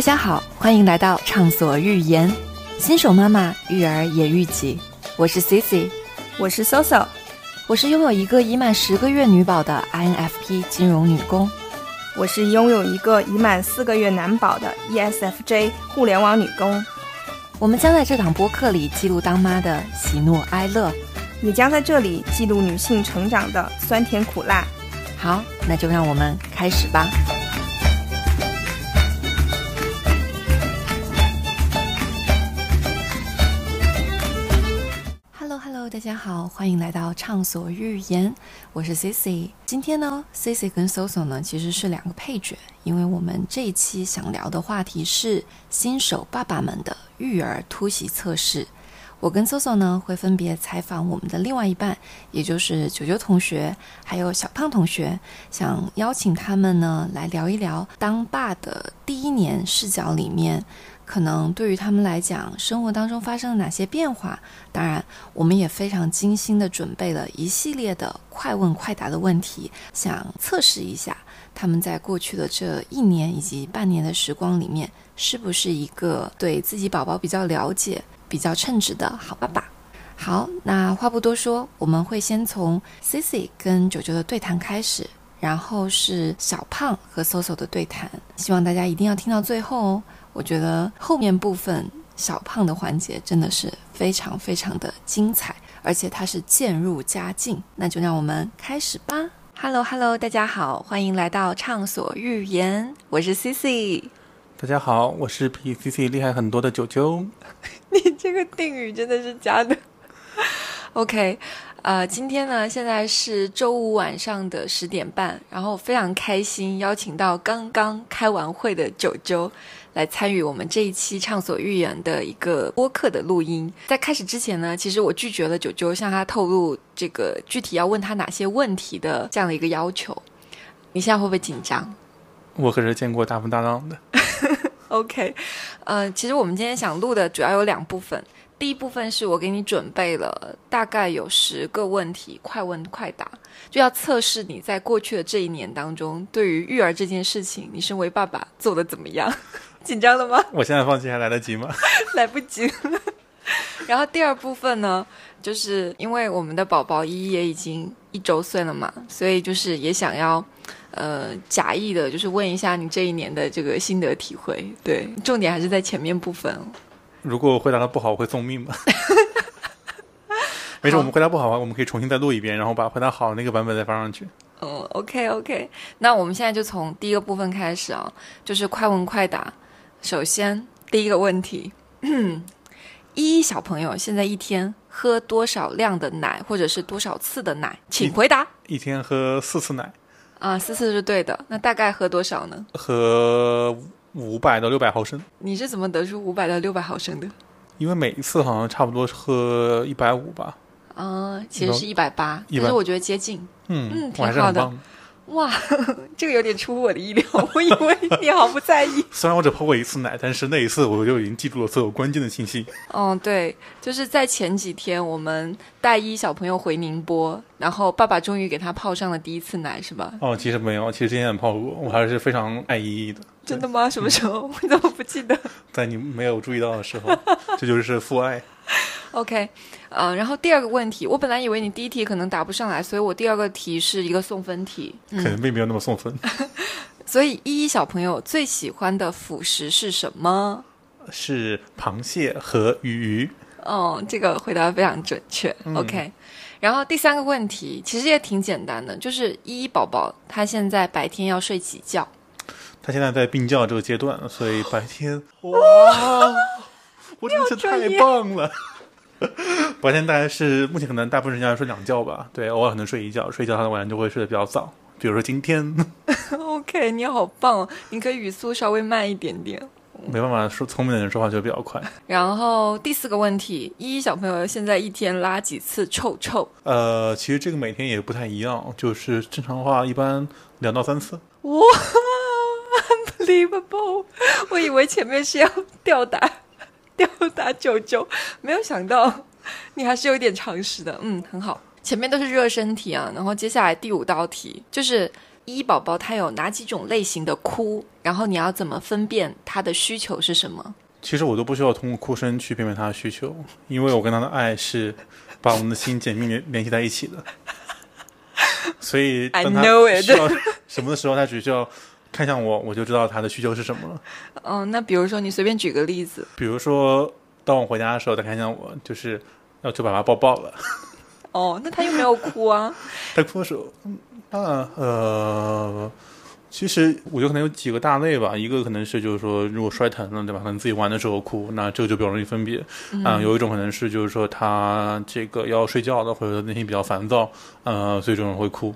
大家好，欢迎来到畅所欲言，新手妈妈育儿也育己。我是 Cici，我是 Soso，我是拥有一个已满十个月女宝的 INFP 金融女工，我是拥有一个已满四个月男宝的 ESFJ 互联网女工。我们将在这档播客里记录当妈的喜怒哀乐，也将在这里记录女性成长的酸甜苦辣。好，那就让我们开始吧。大家好，欢迎来到畅所欲言，我是 Cici。今天呢，Cici 跟 Soso 呢其实是两个配角，因为我们这一期想聊的话题是新手爸爸们的育儿突袭测试。我跟 Soso 呢会分别采访我们的另外一半，也就是九九同学，还有小胖同学，想邀请他们呢来聊一聊当爸的第一年视角里面。可能对于他们来讲，生活当中发生了哪些变化？当然，我们也非常精心的准备了一系列的快问快答的问题，想测试一下他们在过去的这一年以及半年的时光里面，是不是一个对自己宝宝比较了解、比较称职的好爸爸。好，那话不多说，我们会先从 Cici 跟九九的对谈开始，然后是小胖和 Soso 的对谈，希望大家一定要听到最后哦。我觉得后面部分小胖的环节真的是非常非常的精彩，而且它是渐入佳境。那就让我们开始吧。Hello Hello，大家好，欢迎来到畅所欲言，我是 Cici。大家好，我是比 Cici 厉害很多的九九。你这个定语真的是假的。OK，呃，今天呢，现在是周五晚上的十点半，然后非常开心邀请到刚刚开完会的九九。来参与我们这一期畅所欲言的一个播客的录音。在开始之前呢，其实我拒绝了九九向他透露这个具体要问他哪些问题的这样的一个要求。你现在会不会紧张？我可是见过大风大浪的。OK，呃，其实我们今天想录的主要有两部分。第一部分是我给你准备了大概有十个问题，快问快答，就要测试你在过去的这一年当中，对于育儿这件事情，你身为爸爸做的怎么样？紧张了吗？我现在放弃还来得及吗？来不及了。然后第二部分呢，就是因为我们的宝宝依依也已经一周岁了嘛，所以就是也想要，呃，假意的，就是问一下你这一年的这个心得体会。对，重点还是在前面部分。如果回答的不好，我会送命吗？没事，我们回答不好我们可以重新再录一遍，然后把回答好那个版本再发上去。嗯，OK OK，那我们现在就从第一个部分开始啊，就是快问快答。首先，第一个问题，依依小朋友现在一天喝多少量的奶，或者是多少次的奶？请回答。一天喝四次奶。啊，四次是对的。那大概喝多少呢？喝五百到六百毫升。你是怎么得出五百到六百毫升的？因为每一次好像差不多喝一百五吧。嗯，其实是一百八，但是我觉得接近。嗯嗯，挺好的。哇，这个有点出乎我的意料，我以为你毫不在意。虽然我只泡过一次奶，但是那一次我就已经记住了所有关键的信息。嗯，对，就是在前几天我们带一小朋友回宁波，然后爸爸终于给他泡上了第一次奶，是吧？哦，其实没有，其实之前也泡过，我还是非常爱依依的。真的吗？什么时候？我怎么不记得？在你没有注意到的时候，这就是父爱。OK，呃，然后第二个问题，我本来以为你第一题可能答不上来，所以我第二个题是一个送分题，可能并没有那么送分。所以依依小朋友最喜欢的辅食是什么？是螃蟹和鱼。哦，这个回答非常准确。OK，然后第三个问题其实也挺简单的，就是依依宝宝他现在白天要睡几觉？他现在在病教这个阶段，所以白天 哇，我真是太棒了。白天大概是目前可能大部分人要睡两觉吧，对，偶尔可能睡一觉，睡觉他的晚上就会睡得比较早。比如说今天，OK，你好棒哦，你可以语速稍微慢一点点。没办法，说聪明的人说话就比较快。然后第四个问题，依依小朋友现在一天拉几次臭臭？呃，其实这个每天也不太一样，就是正常的话一般两到三次。哇 unbelievable！我以为前面是要吊打。吊打九九，没有想到你还是有点常识的，嗯，很好。前面都是热身题啊，然后接下来第五道题就是一宝宝他有哪几种类型的哭，然后你要怎么分辨他的需求是什么？其实我都不需要通过哭声去辨别他的需求，因为我跟他的爱是把我们的心紧密联联系在一起的。所以当他需要什么的时候，他只需要看向我，我就知道他的需求是什么了。嗯，那比如说你随便举个例子。比如说，当我回家的时候，他看向我，就是要求把他抱抱了。哦，那他又没有哭啊。他哭的时候，嗯那呃，其实我觉得可能有几个大类吧。一个可能是就是说，如果摔疼了，对吧？可能自己玩的时候哭，那这个就比较容易分别。啊、有一种可能是就是说他这个要睡觉了，或者说内心比较烦躁，呃，所以这种人会哭。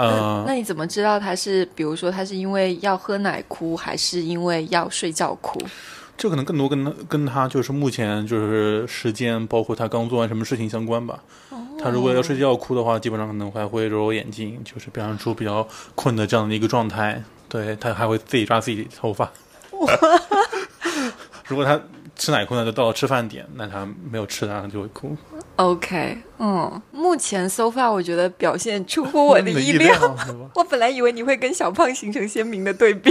那呃，那你怎么知道他是，比如说他是因为要喝奶哭，还是因为要睡觉哭？这可能更多跟他跟他就是目前就是时间，包括他刚做完什么事情相关吧。他如果要睡觉哭的话，基本上可能还会揉揉眼睛，就是表现出比较困的这样的一个状态。对他还会自己抓自己头发。如果他吃奶哭呢，就到了吃饭点，那他没有吃，然后就会哭。OK，嗯，目前 so far 我觉得表现出乎我的意料，料。我本来以为你会跟小胖形成鲜明的对比。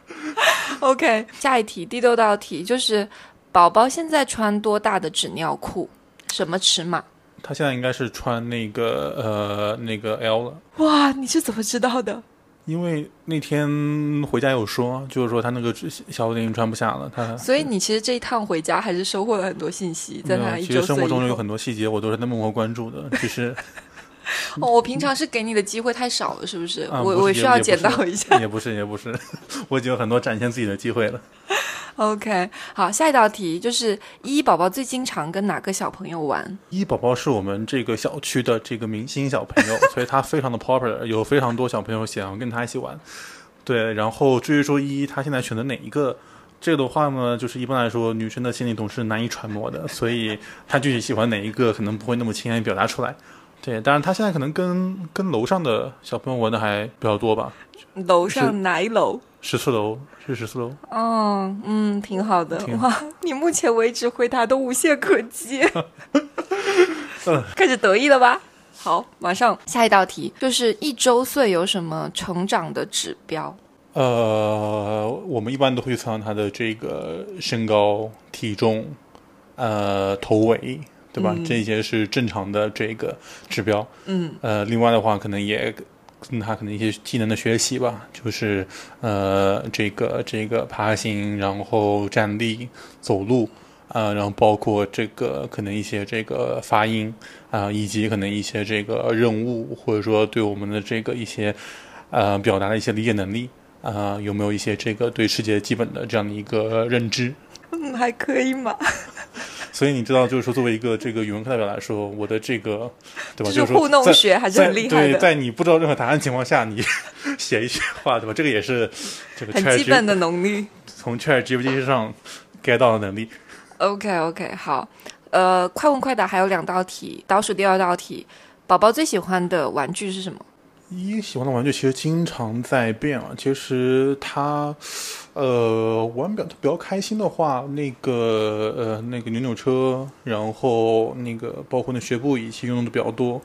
OK，下一题，第六道题就是宝宝现在穿多大的纸尿裤？什么尺码？他现在应该是穿那个呃那个 L 了。哇，你是怎么知道的？因为那天回家有说，就是说他那个小的已经穿不下了，他所以你其实这一趟回家还是收获了很多信息，在他一周岁其实生活中有很多细节我都是在默默关注的，就是哦，我平常是给你的机会太少了，是不是？啊我我需要捡到一下。也不是也不是，我已经有很多展现自己的机会了。OK，好，下一道题就是依依宝宝最经常跟哪个小朋友玩？一宝宝是我们这个小区的这个明星小朋友，所以他非常的 popular，有非常多小朋友想要跟他一起玩。对，然后至于说一他现在选择哪一个，这个的话呢，就是一般来说女生的心理总是难以揣摩的，所以她具体喜欢哪一个，可能不会那么轻易表达出来。对，当然他现在可能跟跟楼上的小朋友玩的还比较多吧，楼上哪一楼？十四楼是十四楼。哦，嗯，挺好的挺。哇，你目前为止回答都无懈可击，嗯 开始得意了吧？好，马上下一道题就是一周岁有什么成长的指标？呃，我们一般都会测量他的这个身高、体重、呃头围，对吧？嗯这些是正常的这个指标。嗯呃，另外的话，可能也跟他可能一些技能的学习吧，就是呃这个这个爬行，然后站立、走路。啊、然后包括这个可能一些这个发音啊、以及可能一些这个任务，或者说对我们的这个一些呃表达的一些理解能力啊、有没有一些这个对世界基本的这样的一个认知？嗯，还可以嘛，所以你知道，就是说，作为一个这个语文课代表来说，我的这个，对吧？就糊弄学还是很厉害的对，的在你不知道任何答案情况下，你 写一句话，对吧？这个也是这个很基本的能力。从 Chat GPT 上 get 到的能力。OK OK，好，呃，快问快答还有两道题，倒数第二道题，宝宝最喜欢的玩具是什么？一喜欢的玩具其实经常在变啊。其实他，呃，玩比较比较开心的话，那个呃那个扭扭车，然后那个包括那学步仪，其实用的比较多。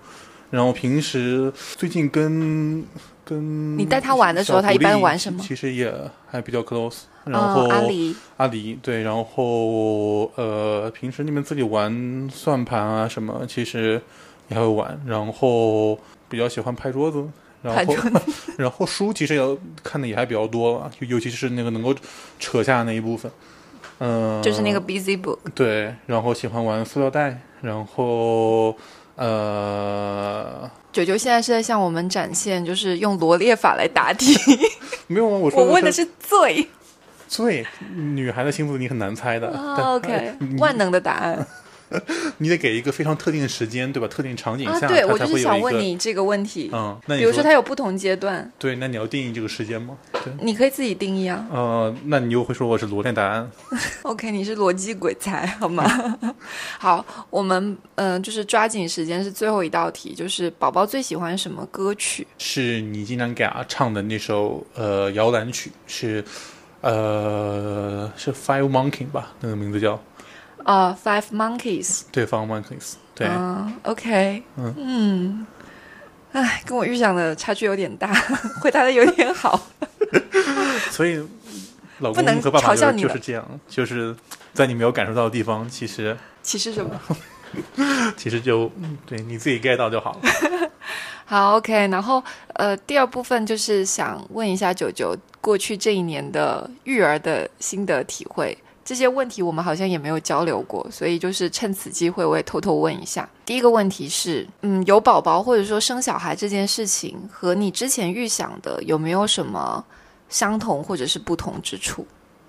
然后平时最近跟跟你带他玩的时候他一般玩什么其实也还比较 close。然哦后、阿狸，阿狸对，然后呃，平时你们自己玩算盘啊什么，其实也还会玩。然后比较喜欢拍桌子，然后 然后书其实也看的也还比较多了，尤尤其是那个能够扯下那一部分。嗯、就是那个 Busy Book。对，然后喜欢玩塑料袋，然后呃，九九现在是在向我们展现，就是用罗列法来答题。没有啊，我说我问的是最最女孩的心思你很难猜的。OK 万能的答案 你得给一个非常特定的时间，对吧？特定场景啊！下，对，我就是想问你这个问题。嗯，那你比如说它有不同阶段，对，那你要定义这个时间吗？对，你可以自己定义啊。呃，那你又会说我是罗列答案？OK，你是逻辑鬼才好吗？好，我们嗯、呃就是抓紧时间，是最后一道题，就是宝宝最喜欢什么歌曲？是你经常给他唱的那首呃摇篮曲，是呃是 Five Monkey 吧？那个名字叫啊、f i v e Monkeys。对 Five Monkeys。对，嗯，OK，嗯嗯唉，跟我预想的差距有点大，回答的有点好。所以，老不能公和爸爸就是这样，就是在你没有感受到的地方，其实其实什么？其实就嗯对你自己 get 到就好了。好，OK。然后呃，第二部分就是想问一下九九，过去这一年的育儿的心得体会。这些问题我们好像也没有交流过，所以就是趁此机会，我也偷偷问一下。第一个问题是，嗯，有宝宝或者说生小孩这件事情，和你之前预想的有没有什么相同或者是不同之处？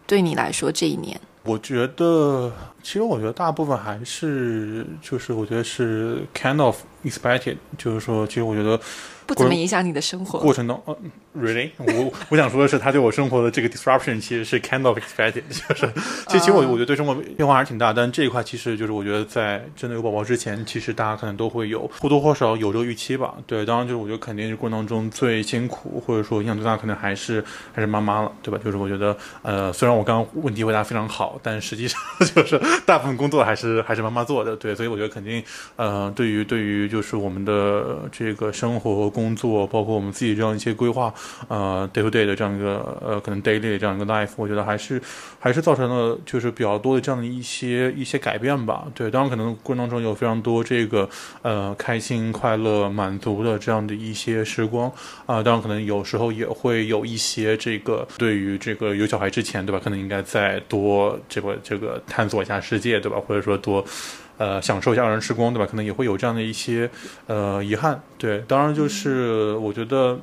对你来说，这一年，我觉得，其实我觉得大部分还是就是我觉得是 kind of expected，就是说，其实我觉得不怎么影响你的生活。过程中，呃，really，我我想说的是，他对我生活的这个 disruption 其实是 kind of expected，就是其实其实我我觉得对生活变化还是挺大，但这一块其实就是我觉得在真的有宝宝之前，其实大家可能都会有或多或少有这个预期吧。对，当然就是我觉得肯定是过程当中最辛苦或者说影响最大，可能还是还是妈妈了，对吧？就是我觉得，呃，虽然我刚刚问题回答非常好，但实际上 就是大部分工作还是还是妈妈做的，对，所以我觉得肯定，呃，对于对于就是我们的这个生活、工作，包括我们自己这样一些规划，呃，day to day 的这样一个呃，可能 daily 的这样一个 life，我觉得还是还是造成了就是比较多的这样的一些一些改变吧。对，当然可能过程当中有非常多这个呃开心、快乐、满足的这样的一些时光啊、当然可能有时候也会有一些这个对于这个有小孩之前，对吧？可能应该再多这个这个探索一下世界，对吧？或者说多。呃，享受一下二人时光，对吧？可能也会有这样的一些呃遗憾，对。当然，就是我觉得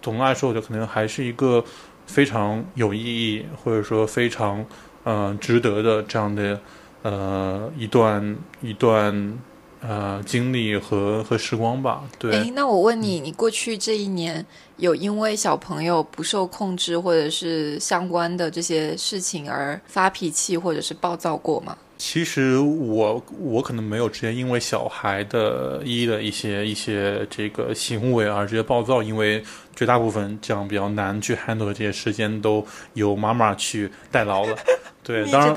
总的来说，我觉得可能还是一个非常有意义，或者说非常呃值得的这样的呃一段一段呃经历和和时光吧。对哎，，那我问你，你过去这一年有因为小朋友不受控制，或者是相关的这些事情而发脾气，或者是暴躁过吗？其实我我可能没有直接因为小孩的一的一些一些这个行为而直接暴躁，因为绝大部分这样比较难去 handle 的这些时间都由妈妈去代劳了。对，当然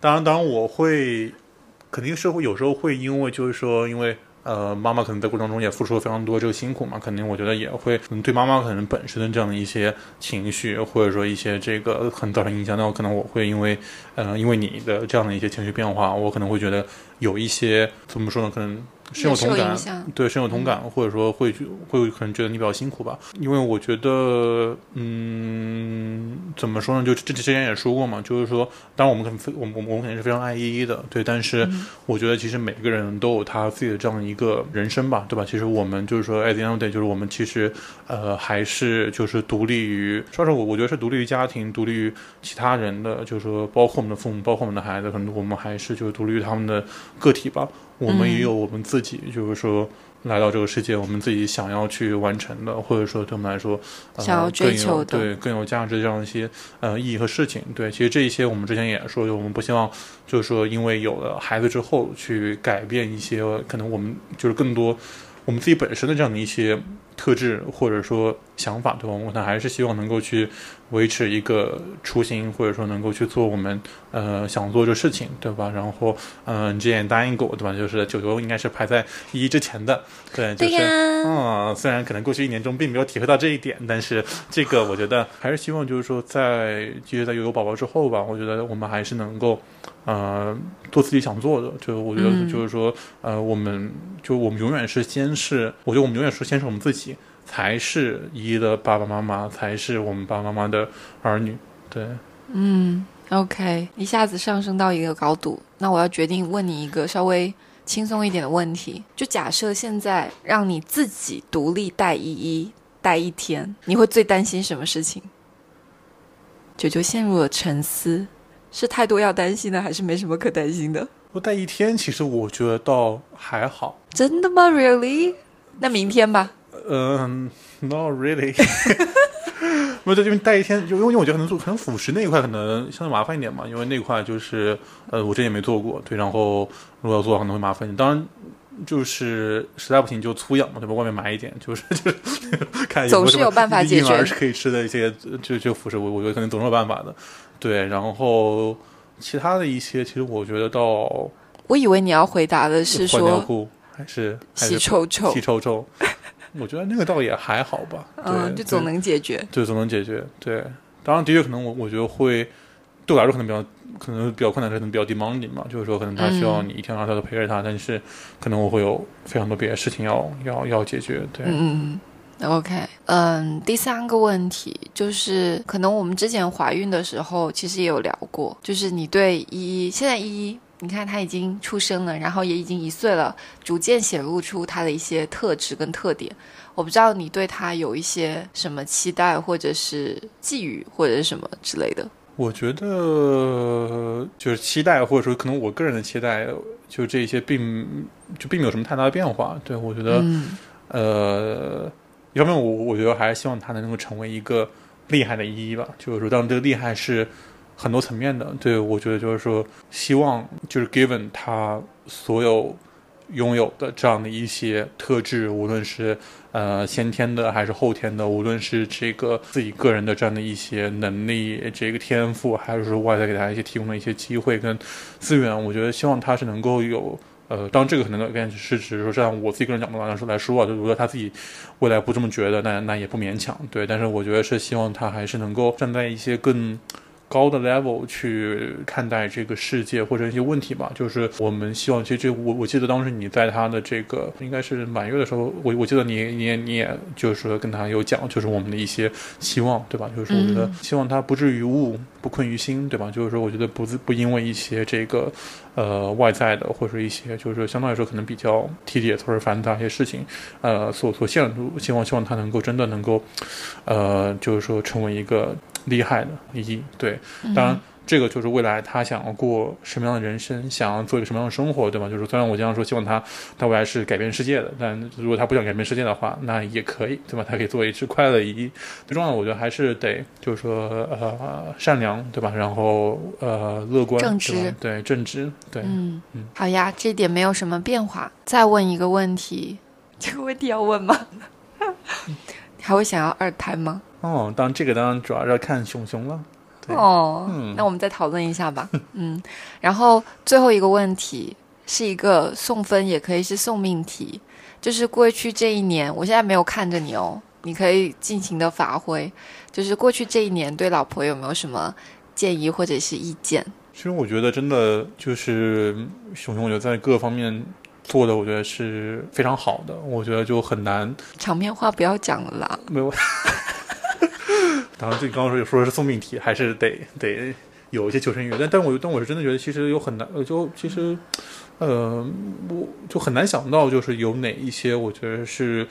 当然，当然我会肯定是会有时候会因为就是说因为。呃，妈妈可能在过程中也付出了非常多这个辛苦嘛，肯定我觉得也会，可能对妈妈可能本身的这样的一些情绪，或者说一些这个很造成影响，那我可能我会因为呃，因为你的这样的一些情绪变化，我可能会觉得有一些怎么说呢？可能深有同感。对，深有同感，或者说会会可能觉得你比较辛苦吧，因为我觉得，嗯，怎么说呢？就这之前也说过嘛，就是说，当然我们可能非我们我们我们肯定是非常爱依依的，对，但是我觉得其实每个人都有他自己的这样一个人生吧，对吧？其实我们就是说，at the end of the day，就是我们其实呃还是就是独立于，说实话，我我觉得是独立于家庭，独立于其他人的，就是说包括我们的父母，包括我们的孩子，可能我们还是就是独立于他们的个体吧。我们也有我们自己，就是说来到这个世界，我们自己想要去完成的，或者说对我们来说，呃、想要追更有求的对更有价值的这样一些呃意义和事情。对，其实这一些我们之前也说，就我们不希望就是说因为有了孩子之后去改变一些可能我们就是更多我们自己本身的这样的一些特质或者说想法，对吧？我们可能还是希望能够去维持一个初心，或者说能够去做我们呃想做的事情，对吧？然后嗯、呃，你之前也答应过我，对吧？就是九九应该是排在一之前的，对，就是。嗯，虽然可能过去一年中并没有体会到这一点，但是这个我觉得还是希望就是说在，其实在有宝宝之后吧，我觉得我们还是能够，呃，做自己想做的。就我觉得嗯就是说，呃，我们就我们永远是先是，我觉得我们永远是先是我们自己，才是依依的爸爸妈妈，才是我们爸爸妈妈的儿女。对，嗯，OK，一下子上升到一个高度，那我要决定问你一个稍微轻松一点的问题，就假设现在让你自己独立带依依带一天，你会最担心什么事情？九九陷入了沉思，是太多要担心的，还是没什么可担心的？我带一天，其实我觉得倒还好。真的吗？Really？那明天吧。嗯、n o t really。没有，就因为带一天，就因为我觉得可能做可能辅食那一块可能相对麻烦一点嘛，因为那块就是呃我之前也没做过，对，然后如果要做可能会麻烦一点。当然，就是实在不行就粗养嘛，对吧？外面买一点，就是就是 看总是有办法解决婴儿是可以吃的一些就就辅食，我我觉得可能总是有办法的。对，然后其他的一些，其实我觉得到我以为你要回答的是说裤还是还洗是臭臭洗，臭臭。我觉得那个倒也还好吧，嗯，就总能解决，对，总能解决。对，当然的确可能我我觉得会对我来说可能比较可能比较困难，可能比较 demanding 嘛，就是说可能他需要你一天二十四都陪着他，但是可能我会有非常多别的事情要要要解决。对，嗯嗯，OK，嗯，第三个问题就是可能我们之前怀孕的时候其实也有聊过，就是你对依依现在依依。你看她已经出生了，然后也已经一岁了，逐渐显露出她的一些特质跟特点。我不知道你对她有一些什么期待，或者是寄予，或者是什么之类的。我觉得就是期待，或者说可能我个人的期待，就这些并就并没有什么太大的变化。对我觉得，呃，一方面我我觉得还是希望他能够成为一个厉害的一一吧。就是说，当然这个厉害是。很多层面的，对我觉得就是说，希望就是 given 他所有拥有的这样的一些特质，无论是呃先天的还是后天的，无论是这个自己个人的这样的一些能力、这个天赋，还是说外在给他一些提供的一些机会跟资源，我觉得希望他是能够有呃，当然这个可能是只是指说站在我自己个人角度来说来说啊，就如果他自己未来不这么觉得，那那也不勉强，对。但是我觉得是希望他还是能够站在一些更。高的 level 去看待这个世界或者一些问题吧，就是我们希望，其实这我我记得当时你在他的这个应该是满月的时候，我我记得你你也你也就是说跟他有讲，就是我们的一些希望，对吧？就是说我觉得希望他不至于物不困于心，对吧？就是说我觉得不不因为一些这个呃外在的或者一些就是说相对来说可能比较 tedious 或者繁杂一些事情，呃所所限制，希望希望他能够真的能够呃就是说成为一个。厉害的，一对，当然这个就是未来他想要过什么样的人生，想要做一个什么样的生活，对吧？就是虽然我经常说希望他他未来是改变世界的，但如果他不想改变世界的话，那也可以，对吧？他可以做一只快乐一。最重要的，我觉得还是得就是说呃善良，对吧？然后呃乐观，正直，对正直，对，嗯嗯，好呀，这点没有什么变化。再问一个问题，这个问题要问吗？还会想要二胎吗？哦，当然这个当然主要是要看熊熊了。哦，嗯那我们再讨论一下吧。嗯，然后最后一个问题是一个送分，也可以是送命题，就是过去这一年，我现在没有看着你哦，你可以尽情的发挥。就是过去这一年，对老婆有没有什么建议或者是意见？其实我觉得真的就是熊熊，我觉得在各个方面做的，我觉得是非常好的。我觉得就很难，场面话不要讲了啦。没有。然后这刚刚说说的是送命题，还是得得有一些求生欲。但但我但我是真的觉得，其实有很难，就其实，呃，我就很难想到，就是有哪一些我觉得是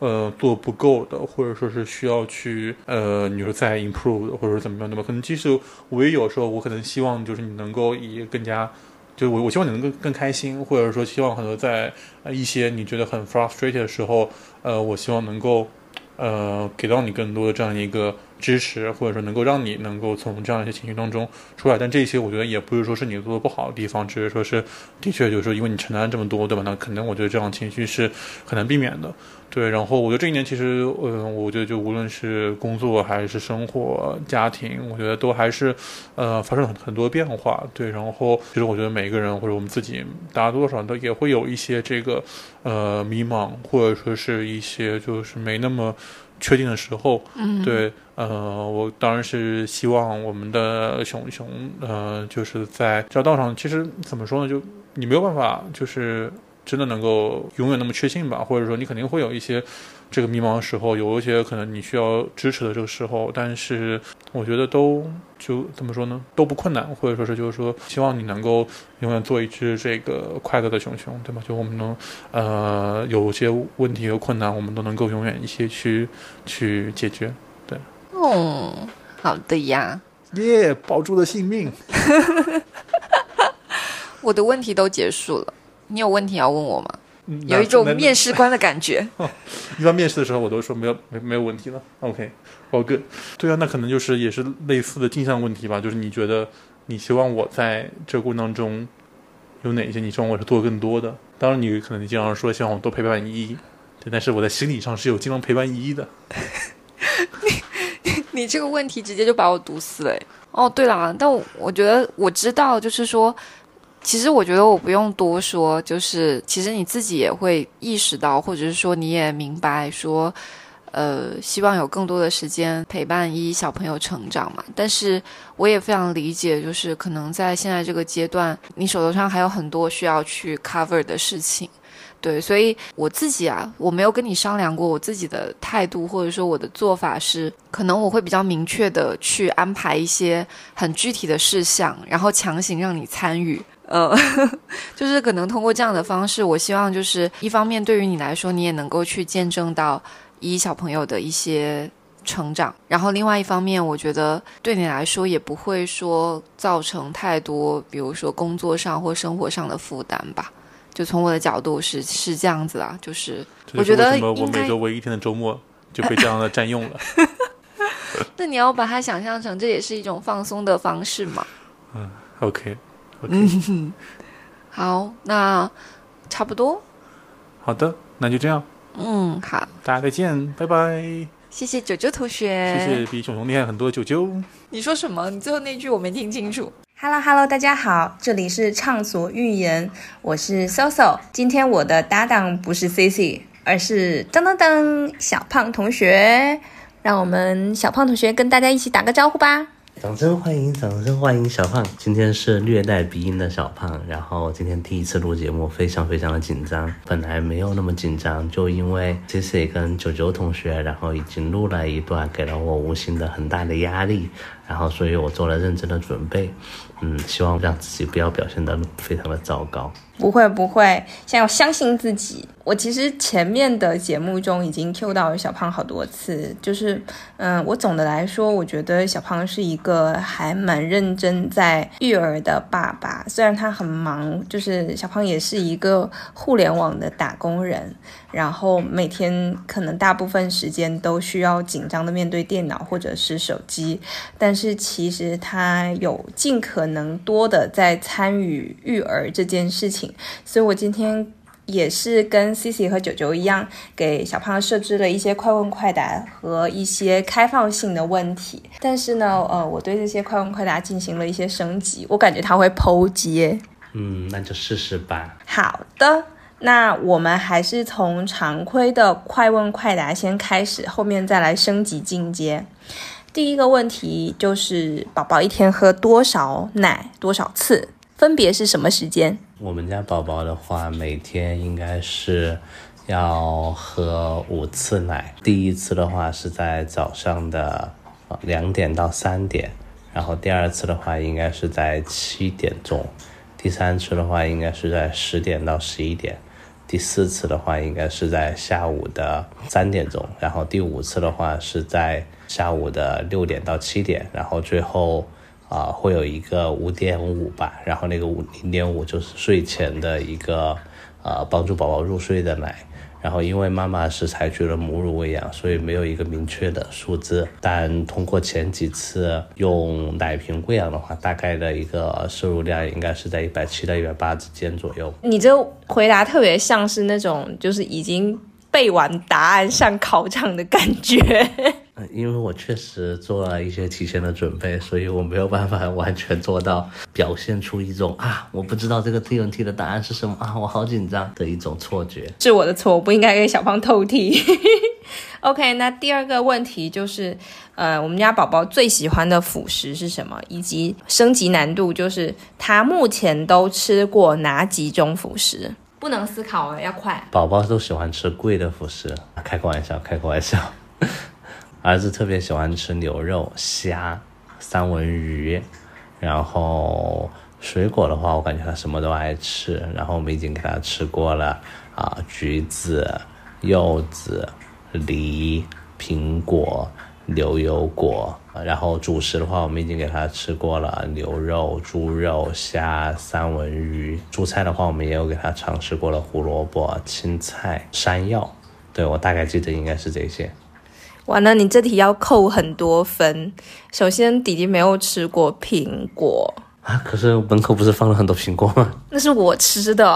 呃做不够的，或者说是需要去呃，你说再 improve 或者怎么样，对吧？可能其实我也有时候，我可能希望就是你能够以更加，就我我希望你能够更开心，或者说希望很多在一些你觉得很 frustrated 的时候，呃，我希望能够呃给到你更多的这样一个。支持，或者说能够让你能够从这样一些情绪当中出来，但这些我觉得也不是说是你做的不好的地方，只是说是的确就是说因为你承担这么多，对吧？那可能我觉得这样情绪是很难避免的，对。然后我觉得这一年其实，嗯，我觉得就无论是工作还是生活、家庭，我觉得都还是呃发生了很很多变化，对。然后其实我觉得每一个人或者我们自己，大家多少都也会有一些这个呃迷茫，或者说是一些就是没那么。确定的时候，嗯，对，呃，我当然是希望我们的熊熊，呃，就是在这条道上，其实怎么说呢，就你没有办法，就是真的能够永远那么确信吧，或者说你肯定会有一些。这个迷茫的时候，有一些可能你需要支持的这个时候，但是我觉得都就怎么说呢，都不困难，或者说是就是说，希望你能够永远做一只这个快乐的熊熊，对吗？就我们能呃有些问题和困难，我们都能够永远一些去去解决，对。哦，好的呀，耶，保住了性命。我的问题都结束了，你有问题要问我吗？有一种面试官的感觉。一般面试的时候，我都说没有没没有问题了。OK，o good。对啊，那可能就是也是类似的镜像问题吧。就是你觉得你希望我在这个过程当中有哪些？你希望我是做更多的？当然，你可能你经常说希望我多陪伴依依，对，但是我在心理上是有经常陪伴依依的。你你这个问题直接就把我毒死了。哦，对了，但我觉得我知道，就是说。其实我觉得我不用多说，就是其实你自己也会意识到，或者是说你也明白说，呃，希望有更多的时间陪伴一小朋友成长嘛。但是我也非常理解，就是可能在现在这个阶段，你手头上还有很多需要去 cover 的事情。对，所以我自己啊，我没有跟你商量过我自己的态度，或者说我的做法是，可能我会比较明确的去安排一些很具体的事项，然后强行让你参与。呃，就是可能通过这样的方式，我希望就是一方面对于你来说，你也能够去见证到一小朋友的一些成长，然后另外一方面，我觉得对你来说也不会说造成太多，比如说工作上或生活上的负担吧。就从我的角度是是这样子啊，就是我觉得我每周唯一一天的周末就被这样的占用了。那你要把它想象成这也是一种放松的方式嘛？嗯，OK。嗯，好，那差不多。好的，那就这样。嗯，好，大家再见，拜拜。谢谢九九同学，谢谢比熊熊厉害很多的九九。你说什么？你最后那句我没听清楚。Hello Hello，大家好，这里是畅所欲言，我是 Soso。今天我的搭档不是 Cici，而是噔噔噔小胖同学。让我们小胖同学跟大家一起打个招呼吧。掌声欢迎，掌声欢迎小胖。今天是略带鼻音的小胖，然后今天第一次录节目，非常非常的紧张。本来没有那么紧张，就因为 C C 跟九九同学，然后已经录了一段，给了我无形的很大的压力，然后所以我做了认真的准备。嗯，希望让自己不要表现得非常的糟糕。不会不会，现在要相信自己。我其实前面的节目中已经 Q 到小胖好多次，就是，嗯，我总的来说，我觉得小胖是一个还蛮认真在育儿的爸爸。虽然他很忙，就是小胖也是一个互联网的打工人，然后每天可能大部分时间都需要紧张的面对电脑或者是手机，但是其实他有尽可能多的在参与育儿这件事情。所以，我今天也是跟 Cici 和九九一样，给小胖设置了一些快问快答和一些开放性的问题。但是呢，呃，我对这些快问快答进行了一些升级，我感觉他会剖接。嗯，那就试试吧。好的，那我们还是从常规的快问快答先开始，后面再来升级进阶。第一个问题就是，宝宝一天喝多少奶，多少次？分别是什么时间？我们家宝宝的话，每天应该是要喝五次奶。第一次的话是在早上的两点到三点，然后第二次的话应该是在七点钟，第三次的话应该是在十点到十一点，第四次的话应该是在下午的三点钟，然后第五次的话是在下午的六点到七点，然后最后。啊，会有一个五点五吧，然后那个五零点五就是睡前的一个，呃，帮助宝宝入睡的奶。然后因为妈妈是采取了母乳喂养，所以没有一个明确的数字。但通过前几次用奶瓶喂养的话，大概的一个摄入量应该是在一百七到一百八之间左右。你这回答特别像是那种就是已经背完答案上考场的感觉。因为我确实做了一些提前的准备，所以我没有办法完全做到表现出一种啊，我不知道这个 T N T 的答案是什么啊，我好紧张的一种错觉。是我的错，我不应该给小胖透题。OK，那第二个问题就是，呃，我们家宝宝最喜欢的辅食是什么？以及升级难度就是他目前都吃过哪几种辅食？不能思考了，要快。宝宝都喜欢吃贵的辅食，开个玩笑，开个玩笑。儿子特别喜欢吃牛肉、虾、三文鱼，然后水果的话，我感觉他什么都爱吃。然后我们已经给他吃过了啊，橘子、柚子、梨、苹果、牛油果。然后主食的话，我们已经给他吃过了牛肉、猪肉、虾、三文鱼。蔬菜的话，我们也有给他尝试过了胡萝卜、青菜、山药。对我大概记得应该是这些。完了，你这题要扣很多分。首先，弟弟没有吃过苹果啊，可是门口不是放了很多苹果吗？那是我吃的。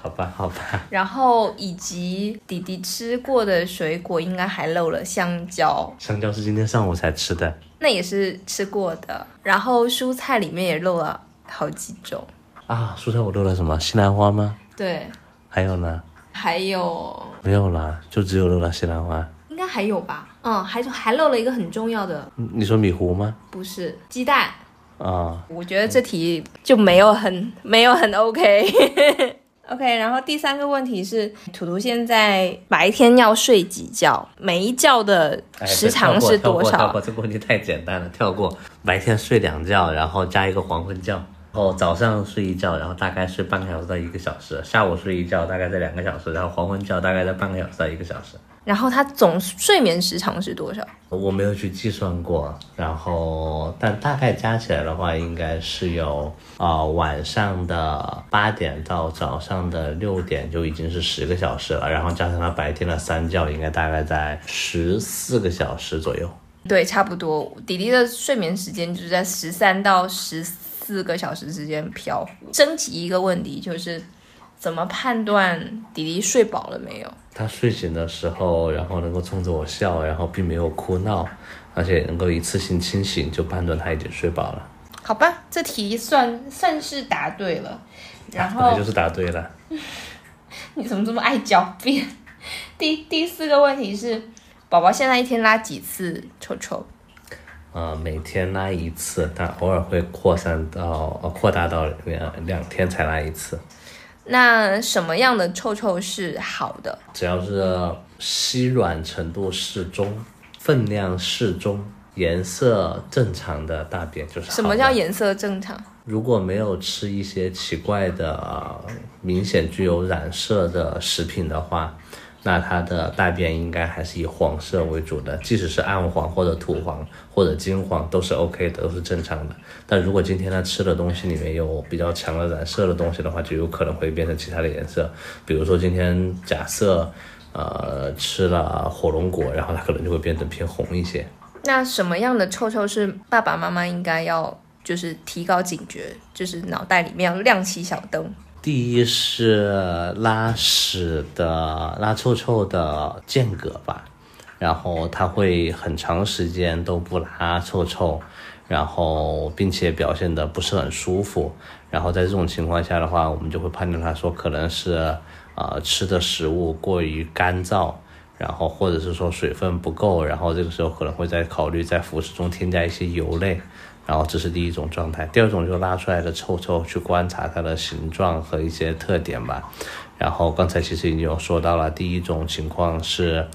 好吧，好吧。然后，以及弟弟吃过的水果应该还漏了香蕉。香蕉是今天上午才吃的，那也是吃过的。然后蔬菜里面也漏了好几种。啊，蔬菜我漏了什么？西兰花吗？对，还有呢？还有没有啦，就只有漏了西兰花。应该还有吧？嗯，还还漏了一个很重要的，嗯你说米糊吗？不是鸡蛋。啊，我觉得这题就没有很没有很 OK。OK，然后第三个问题是，图图现在白天要睡几觉？每一觉的哎时长是多少？跳过跳过这个问题太简单了，跳过。白天睡两觉，然后加一个黄昏觉，然后早上睡一觉，然后大概睡半个小时到一个小时，下午睡一觉，大概在两个小时，然后黄昏觉大概在半个小时到一个小时。然后他总睡眠时长是多少？我没有去计算过，然后但大概加起来的话，应该是有啊、呃晚上的八点到早上的六点就已经是十个小时了，然后加上他白天的三觉，应该大概在十四个小时左右。对，差不多。迪迪的睡眠时间就是在十三到十四个小时之间飘忽。升级一个问题就是，怎么判断弟弟睡饱了没有？他睡醒的时候，然后能够冲着我笑，然后并没有哭闹，而且能够一次性清醒，就判断他已经睡饱了。好吧，这题算算是答对了。然后本来就是答对了。你怎么这么爱狡辩？第第四个问题是，宝宝现在一天拉几次臭臭？呃，每天拉一次，但偶尔会扩散到呃扩大到两两天才拉一次。那什么样的臭臭是好的？只要是稀软程度适中、分量适中、颜色正常的大便就是好。什么叫颜色正常？如果没有吃一些奇怪的、呃明显具有染色的食品的话，那它的大便应该还是以黄色为主的，即使是暗黄或者土黄或者金黄都是 OK 的，都是正常的。但如果今天他吃的东西里面有比较强的染色的东西的话，就有可能会变成其他的颜色。比如说今天假设呃吃了火龙果，然后它可能就会变得偏红一些。那什么样的臭臭是爸爸妈妈应该要就是提高警觉，就是脑袋里面要亮起小灯？第一是拉屎的拉臭臭的间隔吧，然后他会很长时间都不拉臭臭，然后并且表现的不是很舒服，然后在这种情况下的话，我们就会判断他说可能是呃吃的食物过于干燥。然后或者是说水分不够，然后这个时候可能会再考虑在辅食中添加一些油类，然后这是第一种状态。第二种就拉出来的臭臭，去观察它的形状和一些特点吧。然后刚才其实已经有说到了，第一种情况是，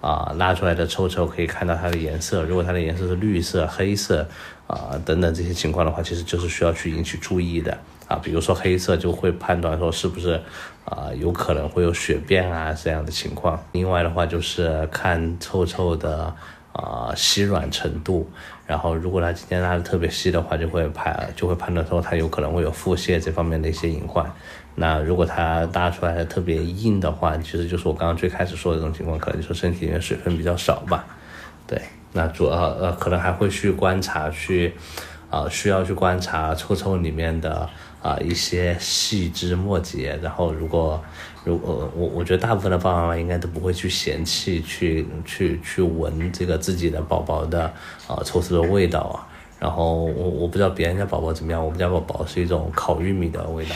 啊、拉出来的臭臭可以看到它的颜色，如果它的颜色是绿色、黑色，啊、等等这些情况的话，其实就是需要去引起注意的啊。比如说黑色就会判断说是不是啊、有可能会有血便啊这样的情况。另外的话就是看臭臭的啊、稀软程度，然后如果它今天拉的特别稀的话，就会判就会判断说它有可能会有腹泻这方面的一些隐患。那如果它拉出来的特别硬的话，其实就是我刚刚最开始说的这种情况，可能就是身体里面水分比较少吧。对，那主要呃可能还会去观察去，啊、需要去观察臭臭里面的啊、一些细枝末节，然后如果如果我我觉得大部分的爸爸妈妈应该都不会去嫌弃去去去闻这个自己的宝宝的啊、臭臭的味道啊。然后我我不知道别人家宝宝怎么样，我们家宝宝是一种烤玉米的味道。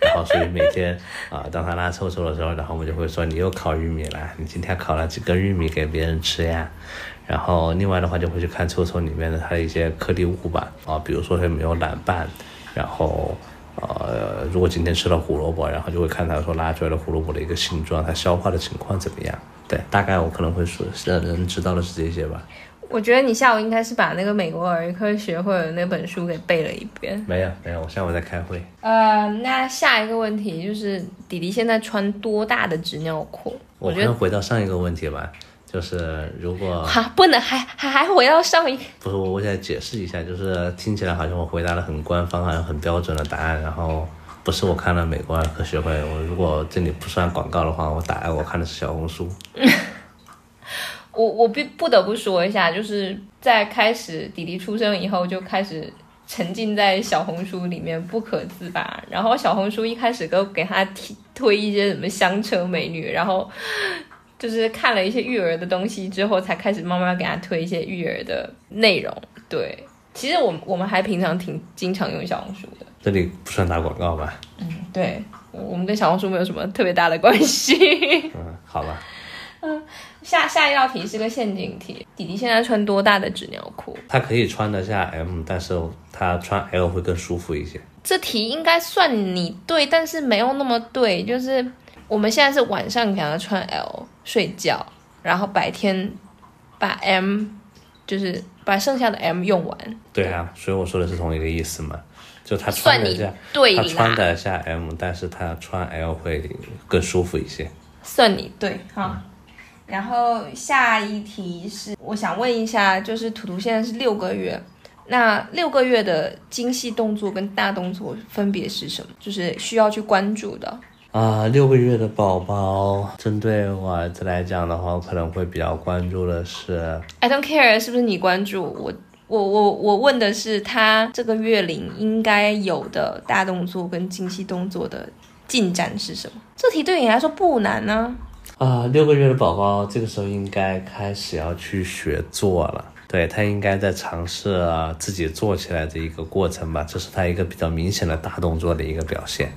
然后所以每天啊、当他拉臭臭的时候，然后我们就会说你又烤玉米了，你今天烤了几根玉米给别人吃呀？然后另外的话就会去看臭臭里面的它的一些颗粒物吧，啊，比如说它有没有懒拌，然后呃，如果今天吃了胡萝卜，然后就会看他说拉出来的胡萝卜的一个形状，它消化的情况怎么样？对，大概我可能会说让人知道的是这些吧。我觉得你下午应该是把那个美国儿科学会的那本书给背了一遍。没有没有，我下午在开会。呃，那下一个问题就是弟弟现在穿多大的纸尿裤？我觉得们回到上一个问题吧，就是如果 哈不能还还还回到上一个。不是我，我想解释一下，就是听起来好像我回答了很官方、好像很标准的答案，然后不是我看了美国儿科学会，我如果这里不算广告的话，我答案我看的是小红书。我我必不得不说一下，就是在开始弟弟出生以后，就开始沉浸在小红书里面不可自拔。然后小红书一开始都给他提推一些什么香车美女，然后就是看了一些育儿的东西之后，才开始慢慢给他推一些育儿的内容。对，其实我我们还平常挺经常用小红书的。这里不算打广告吧？嗯对，我们跟小红书没有什么特别大的关系。嗯，好吧。嗯下下一道题是个陷阱题，弟弟现在穿多大的纸尿裤？他可以穿得下 M，但是他穿 L 会更舒服一些。这题应该算你对，但是没有那么对。就是我们现在是晚上给他穿 L 睡觉，然后白天把 M 就是把剩下的 M 用完，对啊，所以我说的是同一个意思嘛。就他穿得下，对他穿啦，得下 M，但是他穿 L 会更舒服一些。算你对哈。然后下一题是，我想问一下，就是图图现在是六个月，那六个月的精细动作跟大动作分别是什么？就是需要去关注的。啊，六个月的宝宝，针对我儿子来讲的话，我可能会比较关注的是，I don't care 是不是你关注我？我我我问的是他这个月龄应该有的大动作跟精细动作的进展是什么？这题对你来说不难呢、啊，六个月的宝宝这个时候应该开始要去学做了。对他应该在尝试、啊、自己做起来的一个过程吧，这是他一个比较明显的大动作的一个表现。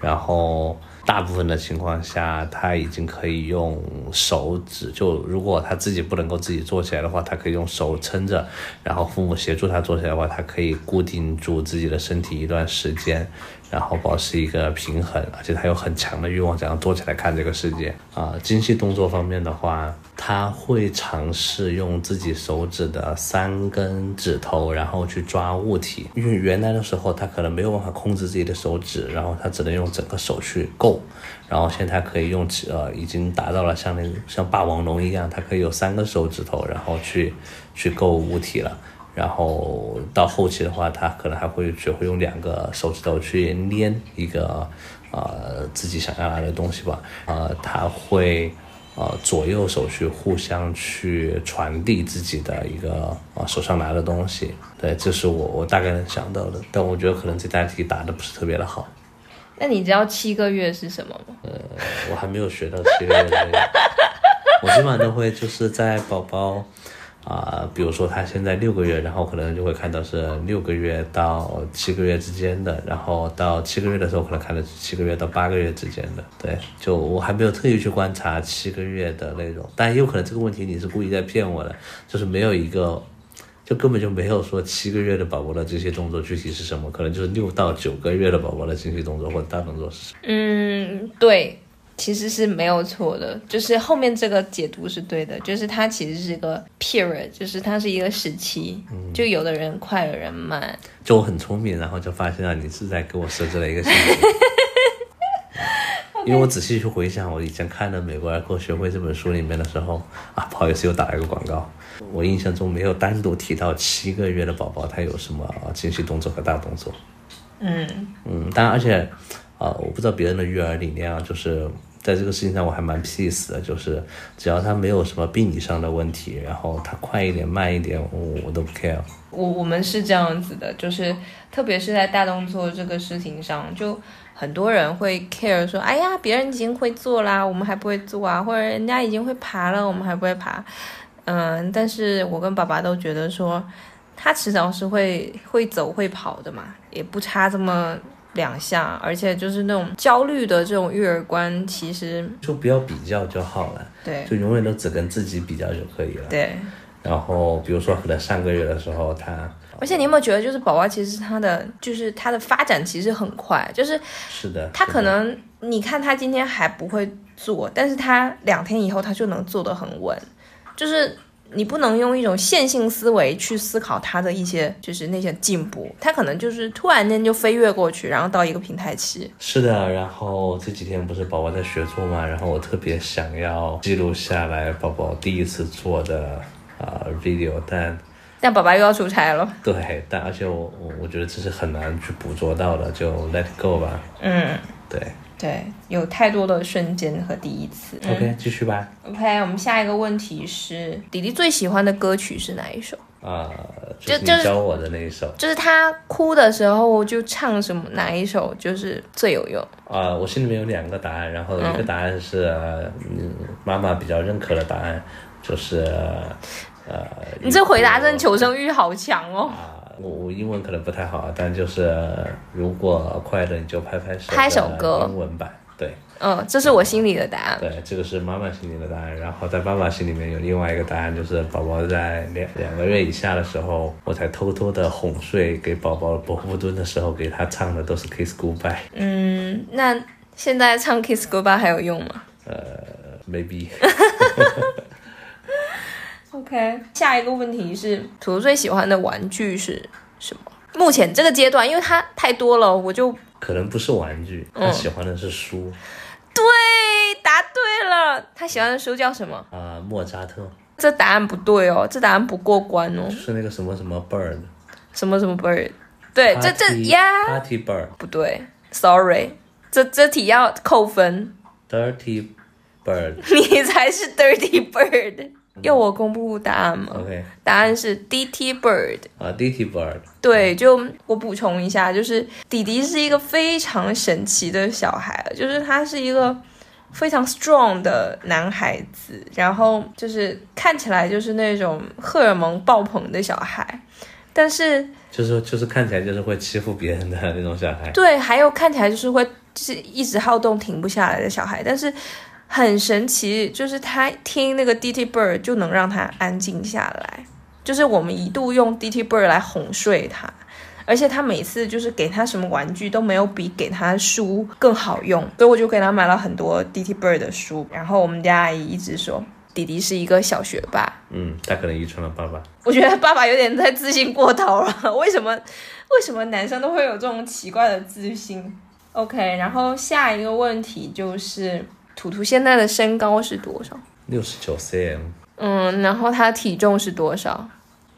然后大部分的情况下，他已经可以用手指，就如果他自己不能够自己坐起来的话，他可以用手撑着，然后父母协助他坐起来的话，他可以固定住自己的身体一段时间，然后保持一个平衡，而且他有很强的欲望想要坐起来看这个世界啊、精细动作方面的话，他会尝试用自己手指的三根指头，然后去抓物体，因为原来的时候他可能没有办法控制自己的手指，然后他只能用整个手去够，然后现在他可以用呃，已经达到了像那像霸王龙一样，他可以有三个手指头，然后去去够物体了。然后到后期的话，他可能还会学会用两个手指头去捏一个呃自己想要拿的东西吧。呃，他会呃左右手去互相去传递自己的一个啊、呃手上拿的东西。对，这是我我大概能想到的，但我觉得可能这道题答的不是特别的好。那你知道七个月是什么吗？呃我还没有学到七个月的那个，我基本上都会就是在宝宝啊、比如说他现在六个月，然后可能就会看到是六个月到七个月之间的，然后到七个月的时候可能看到是七个月到八个月之间的，对，就我还没有特意去观察七个月的那种，但也有可能这个问题你是故意在骗我的，就是没有一个。就根本就没有说七个月的宝宝的这些动作具体是什么，可能就是六到九个月的宝宝的精细动作或者大动作是什么。嗯，对，其实是没有错的，就是后面这个解读是对的，就是它其实是一个 period，就是它是一个时期，就有的人快，有人慢。就我很聪明，然后就发现了你是在给我设置了一个陷阱。因为我仔细去回想，我以前看的《美国儿科学会》这本书里面的时候，啊，不好意思，又打了一个广告。我印象中没有单独提到七个月的宝宝他有什么啊精细动作和大动作。嗯，嗯，当然，而且，啊，我不知道别人的育儿理念啊，就是在这个事情上我还蛮 peace 的，就是只要他没有什么病理上的问题，然后他快一点、慢一点，我我都不 care。我我们是这样子的，就是特别是在大动作这个事情上，就很多人会 care 说，哎呀，别人已经会做啦，我们还不会做啊，或者人家已经会爬了，我们还不会爬。嗯，但是我跟爸爸都觉得说，他迟早是会会走会跑的嘛，也不差这么两下，而且就是那种焦虑的这种育儿观，其实就不要比较就好了，对就永远都只跟自己比较就可以了。对。然后比如说可能上个月的时候他而且你有没有觉得，就是宝宝其实他的就是他的发展其实很快，就是是的，他可能你看他今天还不会做，但是他两天以后他就能做得很稳，就是你不能用一种线性思维去思考他的一些就是那些进步，他可能就是突然间就飞跃过去，然后到一个平台期。是的，然后这几天不是宝宝在学做嘛，然后我特别想要记录下来宝宝第一次做的啊、video，但但宝宝又要出差了，对，但而且我我我觉得这是很难去捕捉到的，就 let it go 吧。嗯，对、对，有太多的瞬间和第一次。o k 继续吧。OK，我们下一个问题是，弟弟最喜欢的歌曲是哪一首？啊、就是就你教我的那一首就是他哭的时候就唱什么哪一首就是最有用。啊、我心里面有两个答案，然后一个答案是、嗯妈妈比较认可的答案，就是呃，你这回答真的求生欲好强哦。啊、我我英文可能不太好，但就是如果快乐你就拍拍手，拍手歌英文版，对嗯，这是我心里的答案。对，这个是妈妈心里的答案。然后在爸爸心里面有另外一个答案，就是宝宝在两两个月以下的时候，我才偷偷的哄睡给宝宝伯父蹲的时候，给他唱的都是 Kiss Goodbye，嗯，那现在唱 Kiss Goodbye 还有用吗呃，maybe。？OK，下一个问题是，图图最喜欢的玩具是什么？目前这个阶段，因为它太多了，我就可能不是玩具，他喜欢的是书对，答对了。他喜欢的书叫什么？啊、莫扎特这答案不对哦，这答案不过关哦。是那个什么什么 bird，什么什么 bird？对，这这呀 party bird 不对，sorry，这这题要扣分，dirty bird。你才是 dirty bird。要我公布答案吗？OK 答案是 DT bird。啊，dirty bird 对，就我补充一下，就是弟弟是一个非常神奇的小孩，就是他是一个非常 strong 的男孩子，然后就是看起来就是那种荷尔蒙爆棚的小孩，但是就是就是看起来就是会欺负别人的那种小孩。对，还有看起来就是会就是一直好动停不下来的小孩，但是很神奇，就是他听那个 DT Bird 就能让他安静下来，就是我们一度用 DT Bird 来哄睡他。而且他每次就是给他什么玩具都没有比给他书更好用，所以我就给他买了很多 DT Bird 的书。然后我们家阿姨一直说弟弟是一个小学霸，嗯，他可能遗传了爸爸。我觉得爸爸有点太自信过头了。为什么？为什么男生都会有这种奇怪的自信？OK，然后下一个问题就是，图图现在的身高是多少？六十九 cm，嗯，然后他体重是多少？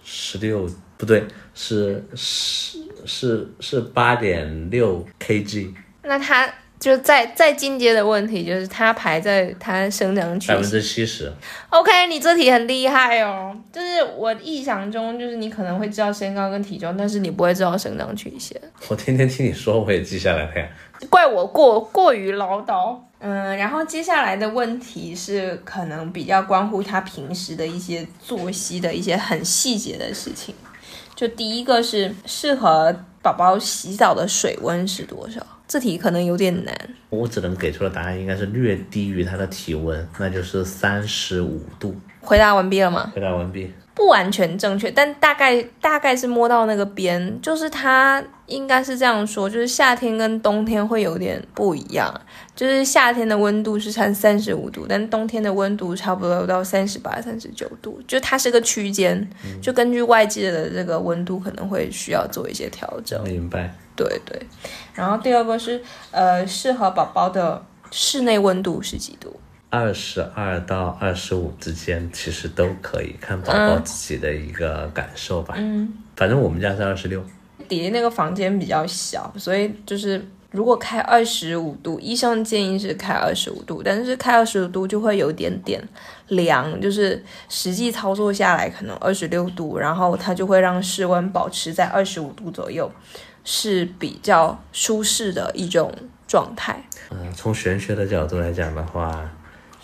十六不对，是是是是八点六 kg，那他就再再进阶的问题就是，它排在它生长曲百分线。之七十。OK，你这题很厉害哦。就是我臆想中，就是你可能会知道身高跟体重，但是你不会知道生长曲线。我天天听你说，我也记下来了呀。怪我过过于唠叨。嗯，然后接下来的问题是可能比较关乎他平时的一些作息的一些很细节的事情。就第一个是适合宝宝洗澡的水温是多少？这题可能有点难。我只能给出的答案应该是略低于它的体温，那就是三十五度。回答完毕了吗？回答完毕。不完全正确，但大概大概是摸到那个边，就是它应该是这样说，就是夏天跟冬天会有点不一样，就是夏天的温度是三三十五度，但冬天的温度差不多到三十八、三十九度，就它是个区间，就根据外界的这个温度可能会需要做一些调整。明白。对对，然后第二个是呃，适合宝宝的室内温度是几度？二十二到二十五之间其实都可以，看宝宝自己的一个感受吧。嗯，反正我们家是二十六。弟弟那个房间比较小，所以就是如果开二十五度，医生建议是开二十五度，但是开二十五度就会有点点凉，就是实际操作下来可能二十六度，然后它就会让室温保持在二十五度左右，是比较舒适的一种状态。嗯、从玄学的角度来讲的话，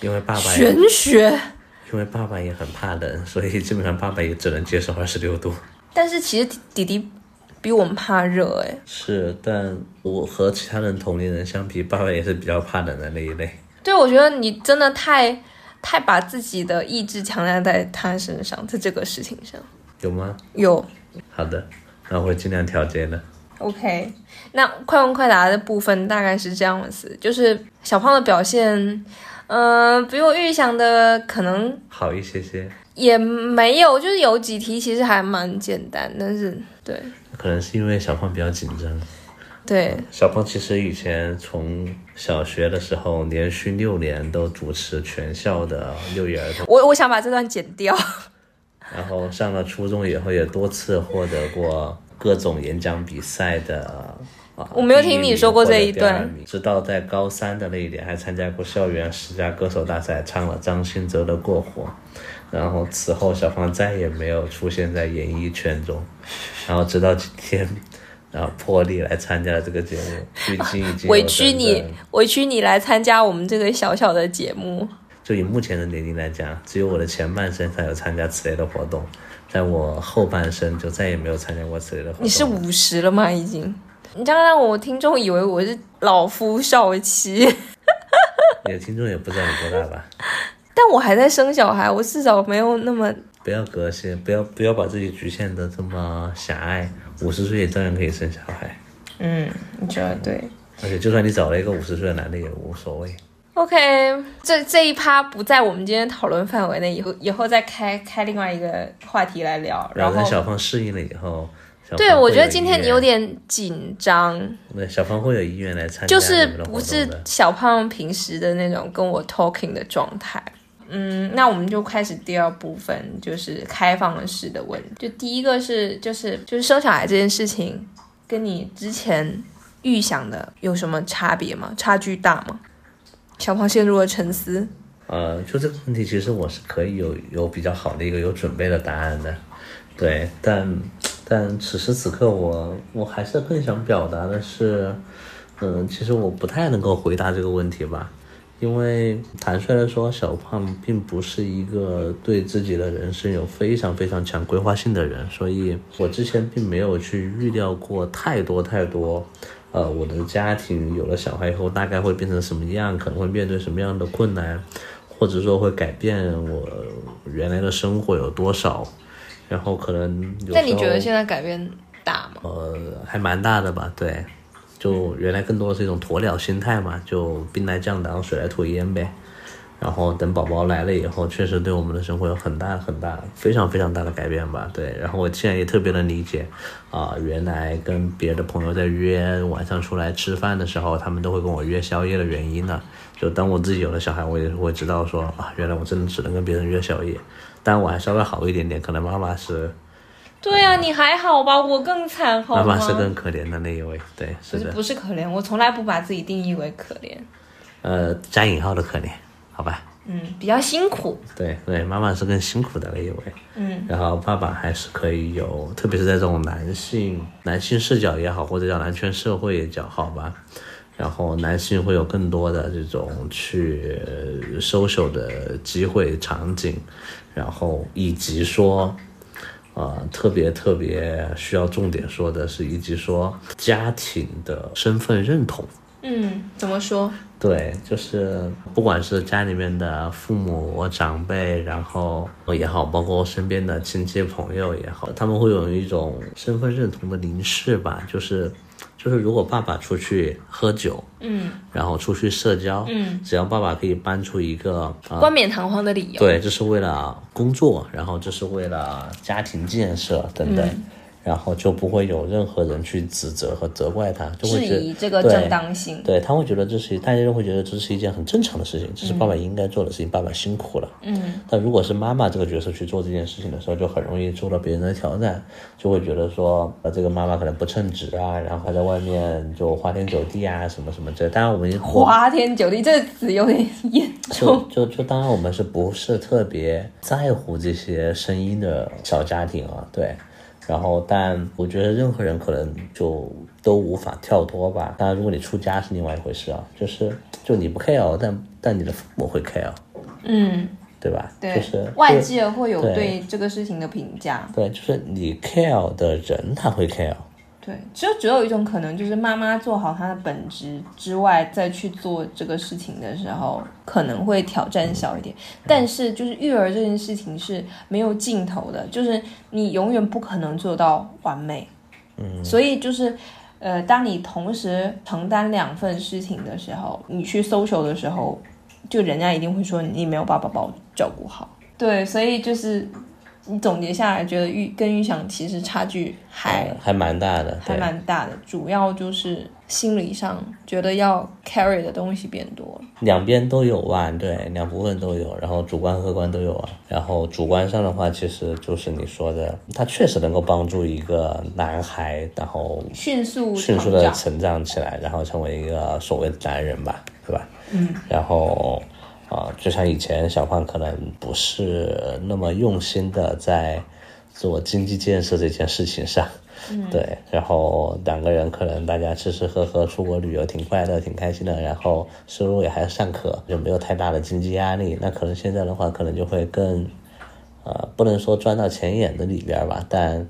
因为爸爸玄学，因为爸爸也很怕冷，所以基本上爸爸也只能接受二十六度。但是其实弟弟比我们怕热诶。是，但我和其他人同龄人相比，爸爸也是比较怕冷的那一类。对，我觉得你真的太太把自己的意志强加在他身上，在这个事情上有吗？有。好的，那我会尽量调节的。OK，那快问快答的部分大概是这样子，就是小胖的表现，呃，比我预想的可能好一些些，也没有，就是有几题其实还蛮简单，但是对可能是因为小胖比较紧张。对，小胖其实以前从小学的时候，连续六年都主持全校的六一儿童，我我想把这段剪掉。然后上了初中以后，也多次获得过各种演讲比赛的。啊我没有听你说过这一段直到在高三的那一年，还参加过校园十佳歌手大赛，唱了张信哲的《过火》。然后此后，小芳再也没有出现在演艺圈中。然后直到今天，然后破例来参加了这个节目，距今已经委屈你委屈你来参加我们这个小小的节目。就以目前的年龄来讲，只有我的前半生才有参加此类的活动，在我后半生就再也没有参加过此类的活动。你是五十了吗？已经？你这样让我听众以为我是老夫少妻，你的听众也不知道你多大吧？但我还在生小孩，我至少没有那么不要隔些，不要不要把自己局限的这么狭隘。五十岁也照样可以生小孩，嗯，你觉得对而且就算你找了一个五十岁的男的也无所谓。？OK，这这一趴不在我们今天讨论范围内，以后以后再开开另外一个话题来聊。然后小胖适应了以后，对我觉得今天你有点紧张，对小胖会有意愿来参加就是不是小胖平时的那种跟我 talking 的状态。嗯，那我们就开始第二部分，就是开放式的问。就第一个是，就是就是生小孩这件事情，跟你之前预想的有什么差别吗？差距大吗？小胖陷入了沉思。呃，就这个问题，其实我是可以有有比较好的一个有准备的答案的，对，但但此时此刻我我还是更想表达的是，嗯，其实我不太能够回答这个问题吧，因为坦率的说，小胖并不是一个对自己的人生有非常非常强规划性的人，所以我之前并没有去预料过太多太多。呃，我的家庭有了小孩以后，大概会变成什么样，可能会面对什么样的困难，或者说会改变我原来的生活有多少，然后可能有那你觉得现在改变大吗？呃还蛮大的吧？对，就原来更多的是一种鸵鸟心态嘛，就兵来将挡，水来土掩呗。然后等宝宝来了以后，确实对我们的生活有很大很大、非常非常大的改变吧。对，然后我现在也特别能理解，啊、原来跟别的朋友在约晚上出来吃饭的时候，他们都会跟我约宵夜的原因呢。就当我自己有了小孩，我也会知道说啊，原来我真的只能跟别人约宵夜。但我还稍微好一点点，可能妈妈是对呀、你还好吧？我更惨，好吗？妈妈是更可怜的那一位。对，是的不是，不是可怜，我从来不把自己定义为可怜。呃，加引号的可怜，好吧？嗯，比较辛苦。对对，妈妈是更辛苦的那一位，嗯，然后爸爸还是可以有，特别是在这种男性男性视角也好，或者叫男权社会也叫好吧，然后男性会有更多的这种去呃 social 的机会场景，然后以及说。啊、特别特别需要重点说的是，以及说家庭的身份认同，嗯，怎么说？对，就是不管是家里面的父母长辈，然后也好，包括身边的亲戚朋友也好，他们会有一种身份认同的凝视吧，就是就是如果爸爸出去喝酒，嗯然后出去社交，嗯，只要爸爸可以搬出一个啊、冠冕堂皇的理由。对，这是为了工作，然后这是为了家庭建设等等。然后就不会有任何人去指责和责怪他，就会质疑这个对正当性。对他会觉得这是大家都会觉得这是一件很正常的事情，这是爸爸应该做的事情，爸爸辛苦了。嗯，但如果是妈妈这个角色去做这件事情的时候，就很容易受到别人的挑战，就会觉得说，呃，这个妈妈可能不称职啊，然后还在外面就花天酒地啊，什么什么这。当然我们花天酒地这个词有点严就重。就就当然我们是不是特别在乎这些声音的小家庭啊？对。然后，但我觉得任何人可能就都无法跳脱吧。当然，如果你出家是另外一回事啊，就是就你不 care，但但你的父母会 care，嗯，对吧？对，就是外界会有对对这个事情的评价。对，就是你 care 的人他会 care，对，只有只有一种可能，就是妈妈做好她的本职之外，再去做这个事情的时候，可能会挑战小一点。但是，就是育儿这件事情是没有尽头的，就是你永远不可能做到完美。嗯，所以就是，呃，当你同时承担两份事情的时候，你去 social 的时候，就人家一定会说你没有把宝宝照顾好。对，所以就是你总结下来，觉得预跟预想其实差距还还蛮大的，还。蛮大的，主要就是心理上觉得要 carry 的东西变多了。两边都有吧，对，两部分都有，然后主观客观都有啊。然后主观上的话，其实就是你说的，它确实能够帮助一个男孩，然后迅速迅速的成长起来，然后成为一个所谓的男人吧，对吧？嗯。然后啊、就像以前小胖可能不是那么用心的在做经济建设这件事情上，嗯，对。然后两个人可能大家吃吃喝喝，出国旅游挺快乐、挺开心的，然后收入也还尚可，就没有太大的经济压力。那可能现在的话，可能就会更。呃，不能说钻到钱眼的里边吧，但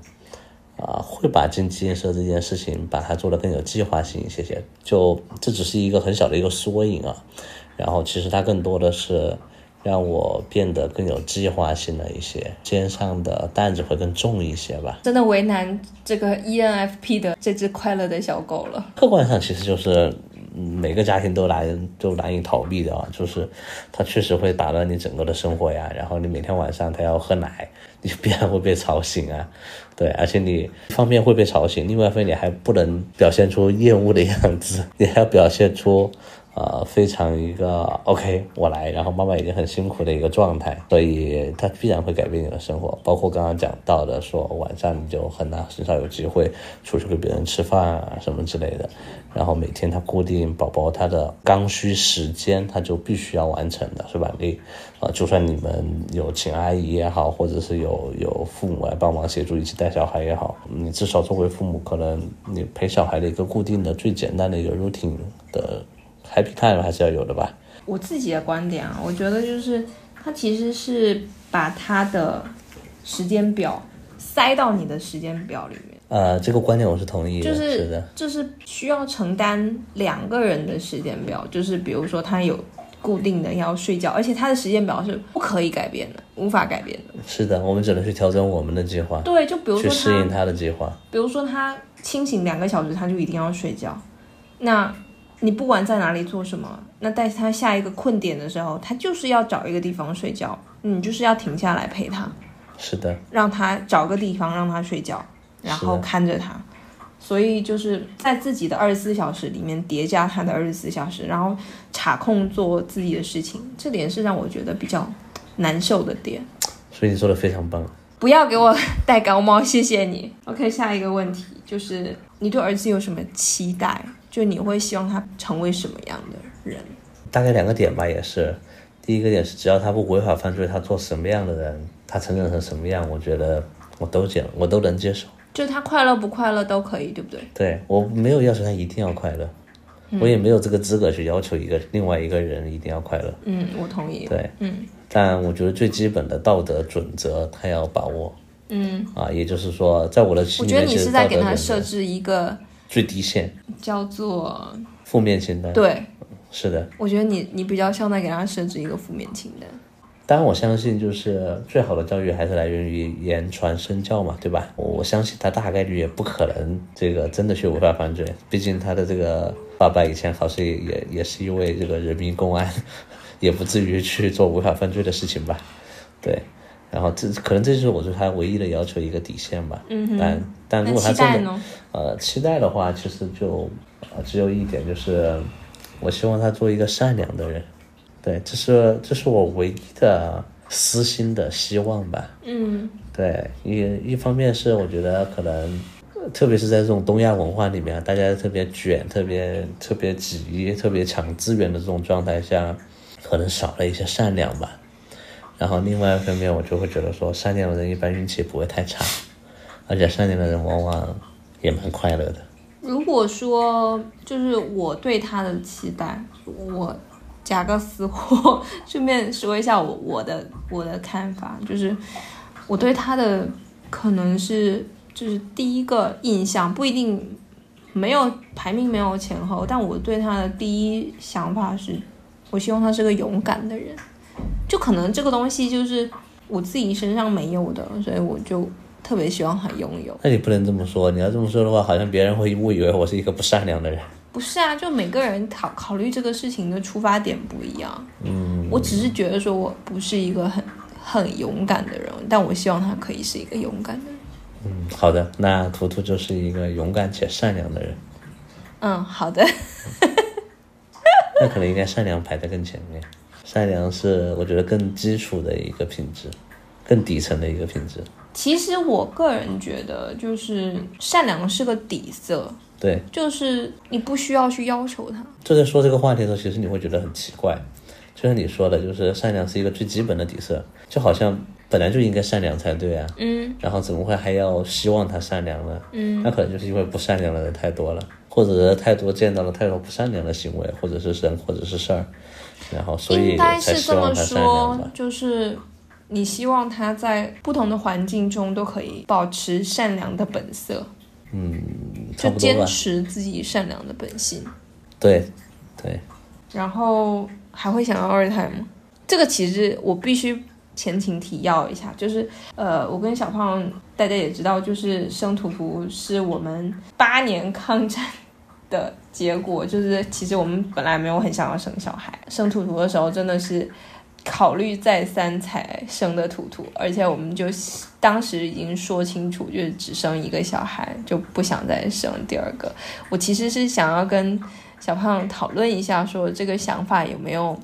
啊、会把经济建设这件事情把它做得更有计划性一些些。就这只是一个很小的一个缩影啊，然后其实它更多的是让我变得更有计划性的一些，肩上的担子会更重一些吧。真的为难这个 E ENFP 的这只快乐的小狗了。客观上其实就是嗯每个家庭都难都难以逃避的啊，就是它确实会打乱你整个的生活呀。然后你每天晚上它要喝奶，你必然会被吵醒啊。对，而且你一方面会被吵醒，另外一方面你还不能表现出厌恶的样子，你还要表现出。呃，非常一个 OK，我来，然后妈妈已经很辛苦的一个状态，所以它必然会改变你的生活。包括刚刚讲到的，说晚上你就很难很少有机会出去跟别人吃饭啊什么之类的。然后每天他固定宝宝他的刚需时间，他就必须要完成的，是吧？你啊、就算你们有请阿姨也好，或者是有有父母来帮忙协助一起带小孩也好，你至少作为父母，可能你陪小孩的一个固定的、最简单的一个 routine 的 happy time 还是要有的吧。我自己的观点啊，我觉得就是他其实是把他的时间表塞到你的时间表里面，呃，这个观点我是同意的，就是是的，就是需要承担两个人的时间表，就是比如说他有固定的要睡觉，而且他的时间表是不可以改变的，无法改变的。是的，我们只能去调整我们的计划，对，就比如说去，适应他的计划。比如说他清醒两个小时，他就一定要睡觉。那你不管在哪里做什么，那在他下一个困点的时候，他就是要找一个地方睡觉，你就是要停下来陪他，是的，让他找个地方让他睡觉，然后看着他。所以就是在自己的二十四小时里面叠加他的二十四小时，然后查空做自己的事情，这点是让我觉得比较难受的点。所以你说的非常棒。不要给我戴高帽，谢谢你。OK，下一个问题就是你对儿子有什么期待？就你会希望他成为什么样的人？大概两个点吧，也是。第一个点是，只要他不违法犯罪，他做什么样的人，他成长成什么样，我觉得我都接，我都能接受。就他快乐不快乐都可以，对不对？对我没有要求他一定要快乐，我也没有这个资格去要求一个另外一个人一定要快乐。嗯，我同意。对，嗯但我觉得最基本的道德准则他要把握嗯，啊，也就是说，在我的心里，我觉得你是在给他设置一个最低限，叫做负面清单。，对，是的。我觉得你你比较像在给他设置一个负面清单。当然，我相信就是最好的教育还是来源于言传身教嘛，对吧？我我相信他大概率也不可能这个真的去违法犯罪，毕竟他的这个爸爸以前好像也也也是一位这个人民公安，也不至于去做违法犯罪的事情吧？对。然后这可能这就是我对他唯一的要求一个底线吧。嗯但但如果他真的？呃，期待的话，其实就呃只有一点，就是我希望他做一个善良的人。对，这是这是我唯一的私心的希望吧。嗯对，一一方面是我觉得可能，呃特别是在这种东亚文化里面，大家特别卷、特别特别急、特别抢资源的这种状态下，可能少了一些善良吧。然后另外一方面，我就会觉得说，善良的人一般运气不会太差，而且善良的人往往也蛮快乐的。如果说就是我对他的期待，我加个私货，顺便说一下我我的我的看法，就是我对他的可能是就是第一个印象不一定没有排名没有前后，但我对他的第一想法是，我希望他是个勇敢的人，就可能这个东西就是我自己身上没有的，所以我就特别希望他拥有。那你不能这么说，你要这么说的话，好像别人会误以为我是一个不善良的人。不是啊，就每个人考考虑这个事情的出发点不一样。嗯，我只是觉得说我不是一个很很勇敢的人，但我希望他可以是一个勇敢的人。嗯，好的，那图图就是一个勇敢且善良的人，嗯，好的。那可能应该善良排在更前面。善良是我觉得更基础的一个品质，更底层的一个品质。其实我个人觉得，就是善良是个底色，对，就是你不需要去要求他。就在说这个话题的时候，其实你会觉得很奇怪，就像你说的，就是善良是一个最基本的底色，就好像本来就应该善良才对啊，嗯然后怎么会还要希望他善良呢？嗯那可能就是因为不善良的人太多了，或者太多见到了太多不善良的行为，或者是人，或者是事儿，然后所以才希望他善良吧。，就是你希望他在不同的环境中都可以保持善良的本色，嗯就坚。持自己善良的本性。对，对，然后还会想要二胎吗？这个其实我必须前情提要一下，就是呃，我跟小胖大家也知道，就是生图图是我们八年抗战的结果，就是其实我们本来没有很想要生小孩，生图图的时候真的是。考虑再三才生的图图，而且我们就当时已经说清楚，就是只生一个小孩，就不想再生第二个。我其实是想要跟小胖讨论一下，说这个想法有没有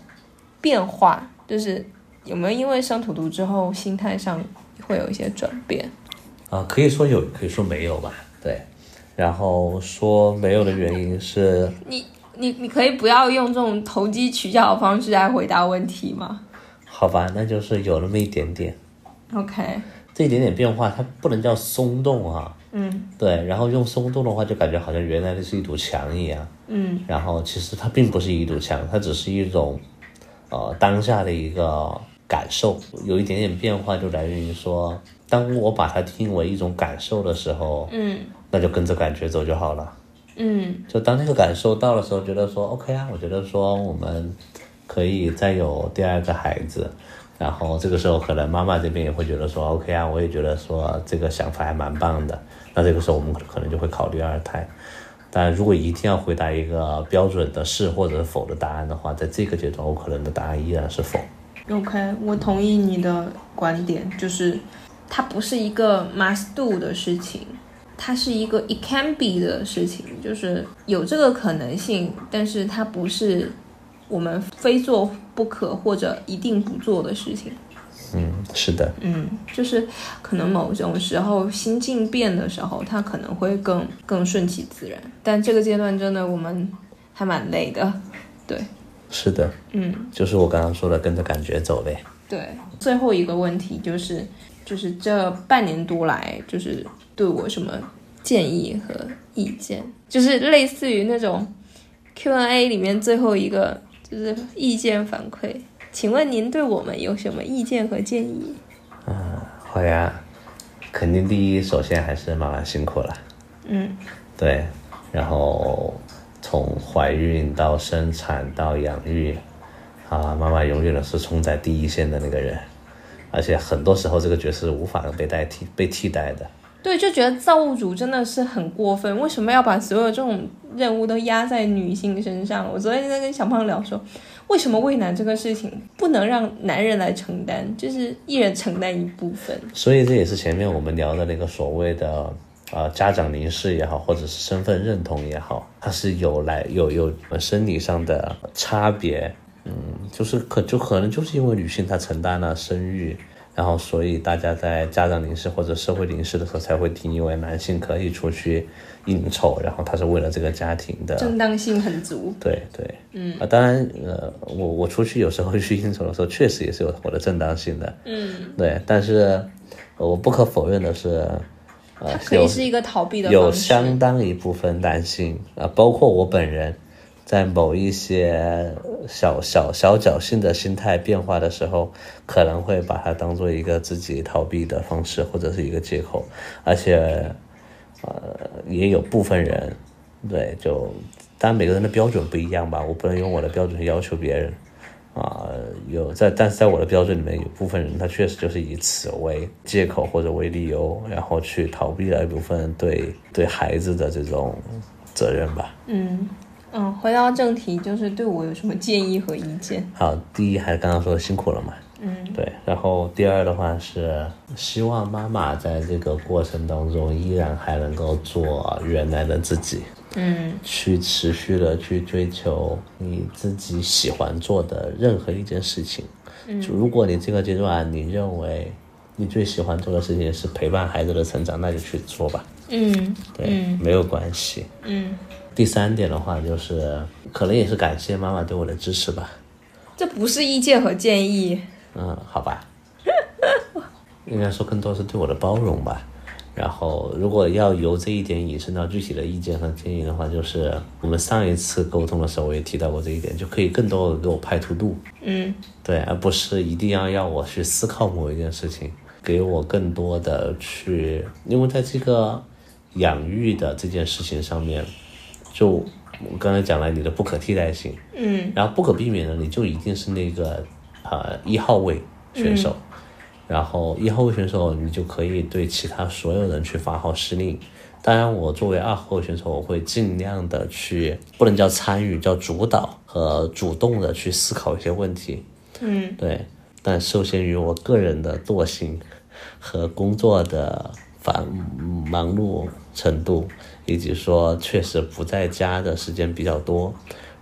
变化，就是有没有因为生图图之后心态上会有一些转变。啊，可以说有，可以说没有吧。对，然后说没有的原因是，你你你可以不要用这种投机取巧的方式来回答问题吗好吧，那就是有那么一点点，？OK，这一点点变化，它不能叫松动啊。嗯对，然后用松动的话，就感觉好像原来的是一堵墙一样。嗯然后其实它并不是一堵墙，它只是一种，呃，当下的一个感受，有一点点变化，就来源于说，当我把它定为一种感受的时候，嗯那就跟着感觉走就好了。嗯就当那个感受到的时候，觉得说 OK 啊，我觉得说我们可以再有第二个孩子，然后这个时候可能妈妈这边也会觉得说 OK 啊，我也觉得说这个想法还蛮棒的，那这个时候我们可能就会考虑二胎。但如果一定要回答一个标准的是或者否的答案的话，在这个阶段，我可能的答案依然是否。，OK，我同意你的观点，就是它不是一个 must do 的事情。它是一个 it can be 的事情，就是有这个可能性，但是它不是我们非做不可或者一定不做的事情。嗯，是的，嗯，就是可能某种时候心境变的时候，它可能会更更顺其自然。但这个阶段真的我们还蛮累的，对，是的，嗯，就是我刚刚说的，跟着感觉走呗。对。最后一个问题就是，就是这半年多来，就是对我什么建议和意见，就是类似于那种 Q&A 里面最后一个就是意见反馈。请问您对我们有什么意见和建议？好呀，肯定第一，首先还是妈妈辛苦了。嗯对，然后从怀孕到生产到养育，啊，妈妈永远都是冲在第一线的那个人，而且很多时候这个角色是无法被代替、被替代的。对，就觉得造物主真的是很过分，为什么要把所有这种任务都压在女性身上？我昨天在跟小胖聊说，为什么喂奶这个事情不能让男人来承担，就是一人承担一部分？所以这也是前面我们聊的那个所谓的呃家长凝视也好，或者是身份认同也好，它是有来有有生理上的差别。嗯，就是可就可能就是因为女性她承担了生育，然后所以大家在家长临时或者社会临时的时候才会定义为男性可以出去应酬，然后他是为了这个家庭的正当性很足。对对，嗯啊，当然，呃，我我出去有时候去应酬的时候，确实也是有我的正当性的，嗯，对，但是呃我不可否认的是，呃它，可以是一个逃避的有。相当一部分男性啊、包括我本人，在某一些小小小侥幸的心态变化的时候，可能会把它当做一个自己逃避的方式，或者是一个借口，而且，呃，也有部分人，对，就当每个人的标准不一样吧，我不能用我的标准去要求别人。啊，有在，但是在我的标准里面，有部分人他确实就是以此为借口或者为理由，然后去逃避了一部分对对孩子的这种责任吧。嗯嗯，回到正题，就是对我有什么建议和意见？好，第一还是刚刚说的辛苦了嘛，嗯。对，然后第二的话是希望妈妈在这个过程当中依然还能够做原来的自己，嗯。去持续的去追求你自己喜欢做的任何一件事情。嗯。就如果你这个阶段你认为你最喜欢做的事情是陪伴孩子的成长，那就去做吧，嗯对，没有关系。嗯，第三点的话就是，可能也是感谢妈妈对我的支持吧。这不是意见和建议。嗯，好吧，应该说更多是对我的包容吧。然后，如果要由这一点引申到具体的意见和建议的话，就是我们上一次沟通的时候，我也提到过这一点，就可以更多的给我拍图度，嗯对，而不是一定要要我去思考某一件事情，给我更多的去，因为在这个养育的这件事情上面，就我刚才讲了你的不可替代性，嗯。然后不可避免的，你就一定是那个呃一号位选手，然后一号位选手你就可以对其他所有人去发号施令。当然，我作为二号位选手，我会尽量的去，不能叫参与，叫主导和主动的去思考一些问题。嗯。对，但受限于我个人的惰性和工作的繁忙碌程度，以及说确实不在家的时间比较多，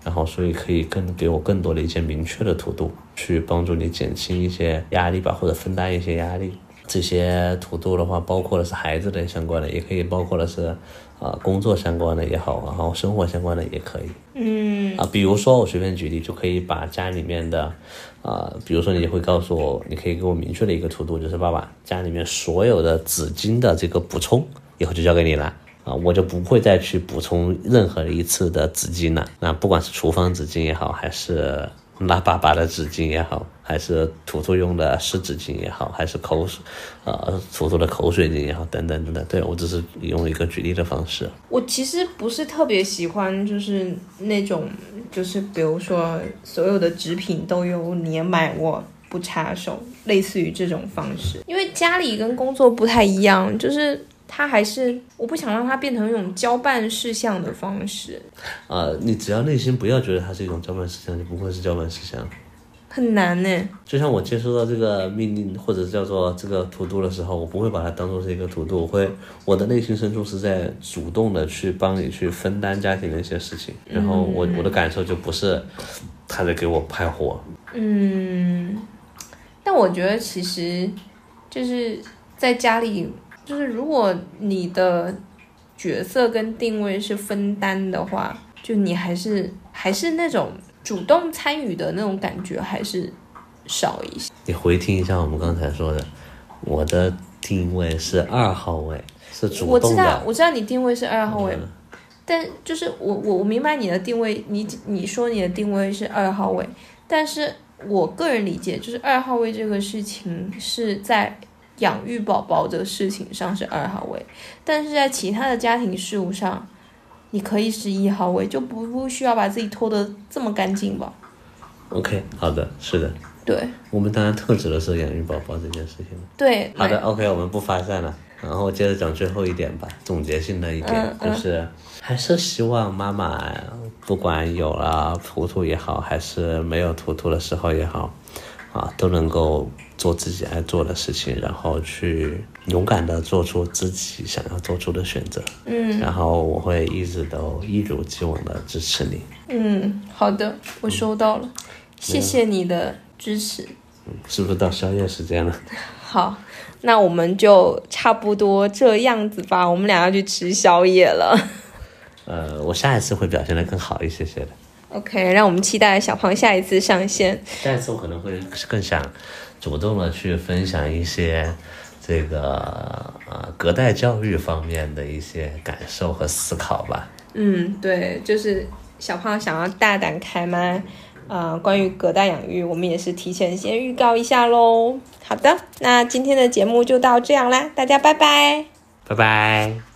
然后所以可以更给我更多的一些明确的图度，去帮助你减轻一些压力吧，或者分担一些压力。这些图度的话，包括的是孩子的相关的，也可以包括的是啊、呃工作相关的也好，然后生活相关的也可以。嗯啊，比如说我随便举例，就可以把家里面的，啊，比如说你会告诉我，你可以给我明确的一个图度，就是爸爸家里面所有的纸巾的这个补充，以后就交给你了。啊，我就不会再去补充任何一次的纸巾了。那不管是厨房纸巾也好，还是拉粑粑的纸巾也好，还是图图用的湿纸巾也好，还是口水，呃，图图的口水巾也好，等等等等。对我只是用一个举例的方式。我其实不是特别喜欢，就是那种，就是比如说所有的纸品都由你买我不插手，类似于这种方式。因为家里跟工作不太一样，就是它还是我不想让它变成一种交办事项的方式，啊，你只要内心不要觉得它是一种交办事项，就不会是交办事项。很难呢。就像我接收到这个命令或者叫做这个图度的时候，我不会把它当做是一个图度，我会我的内心深处是在主动的去帮你去分担家庭的一些事情，然后我我的感受就不是他在给我派活，嗯，但我觉得其实就是在家里，就是如果你的角色跟定位是分担的话，就你还是还是那种主动参与的那种感觉还是少一些。你回听一下我们刚才说的，我的定位是二号位，是主动我知道，，我知道你定位是二号位，嗯但就是我我我明白你的定位，你你说你的定位是二号位，但是我个人理解就是二号位这个事情是在养育宝宝的事情上是二号位，但是在其他的家庭事务上，你可以是一号位，就不不需要把自己拖得这么干净吧？OK，好的，是的，对我们当然特指的是养育宝宝这件事情。对，好的，OK，我们不发散了。然后接着讲最后一点吧，总结性的一点、就是，还是希望妈妈不管有了图图也好，还是没有图图的时候也好，啊，都能够做自己爱做的事情，然后去勇敢的做出自己想要做出的选择。嗯然后我会一直都一如既往的支持你。嗯，好的，我收到了，谢谢你的支持。嗯是不是到宵夜时间了？好，那我们就差不多这样子吧。我们俩要去吃宵夜了。呃，我下一次会表现的更好一些些的。OK，让我们期待小胖下一次上线。下一次我可能会更想主动的去分享一些这个呃隔代教育方面的一些感受和思考吧。嗯，对，就是小胖想要大胆开麦，呃，关于隔代养育，我们也是提前先预告一下喽。好的，那今天的节目就到这样啦，大家拜拜。拜拜。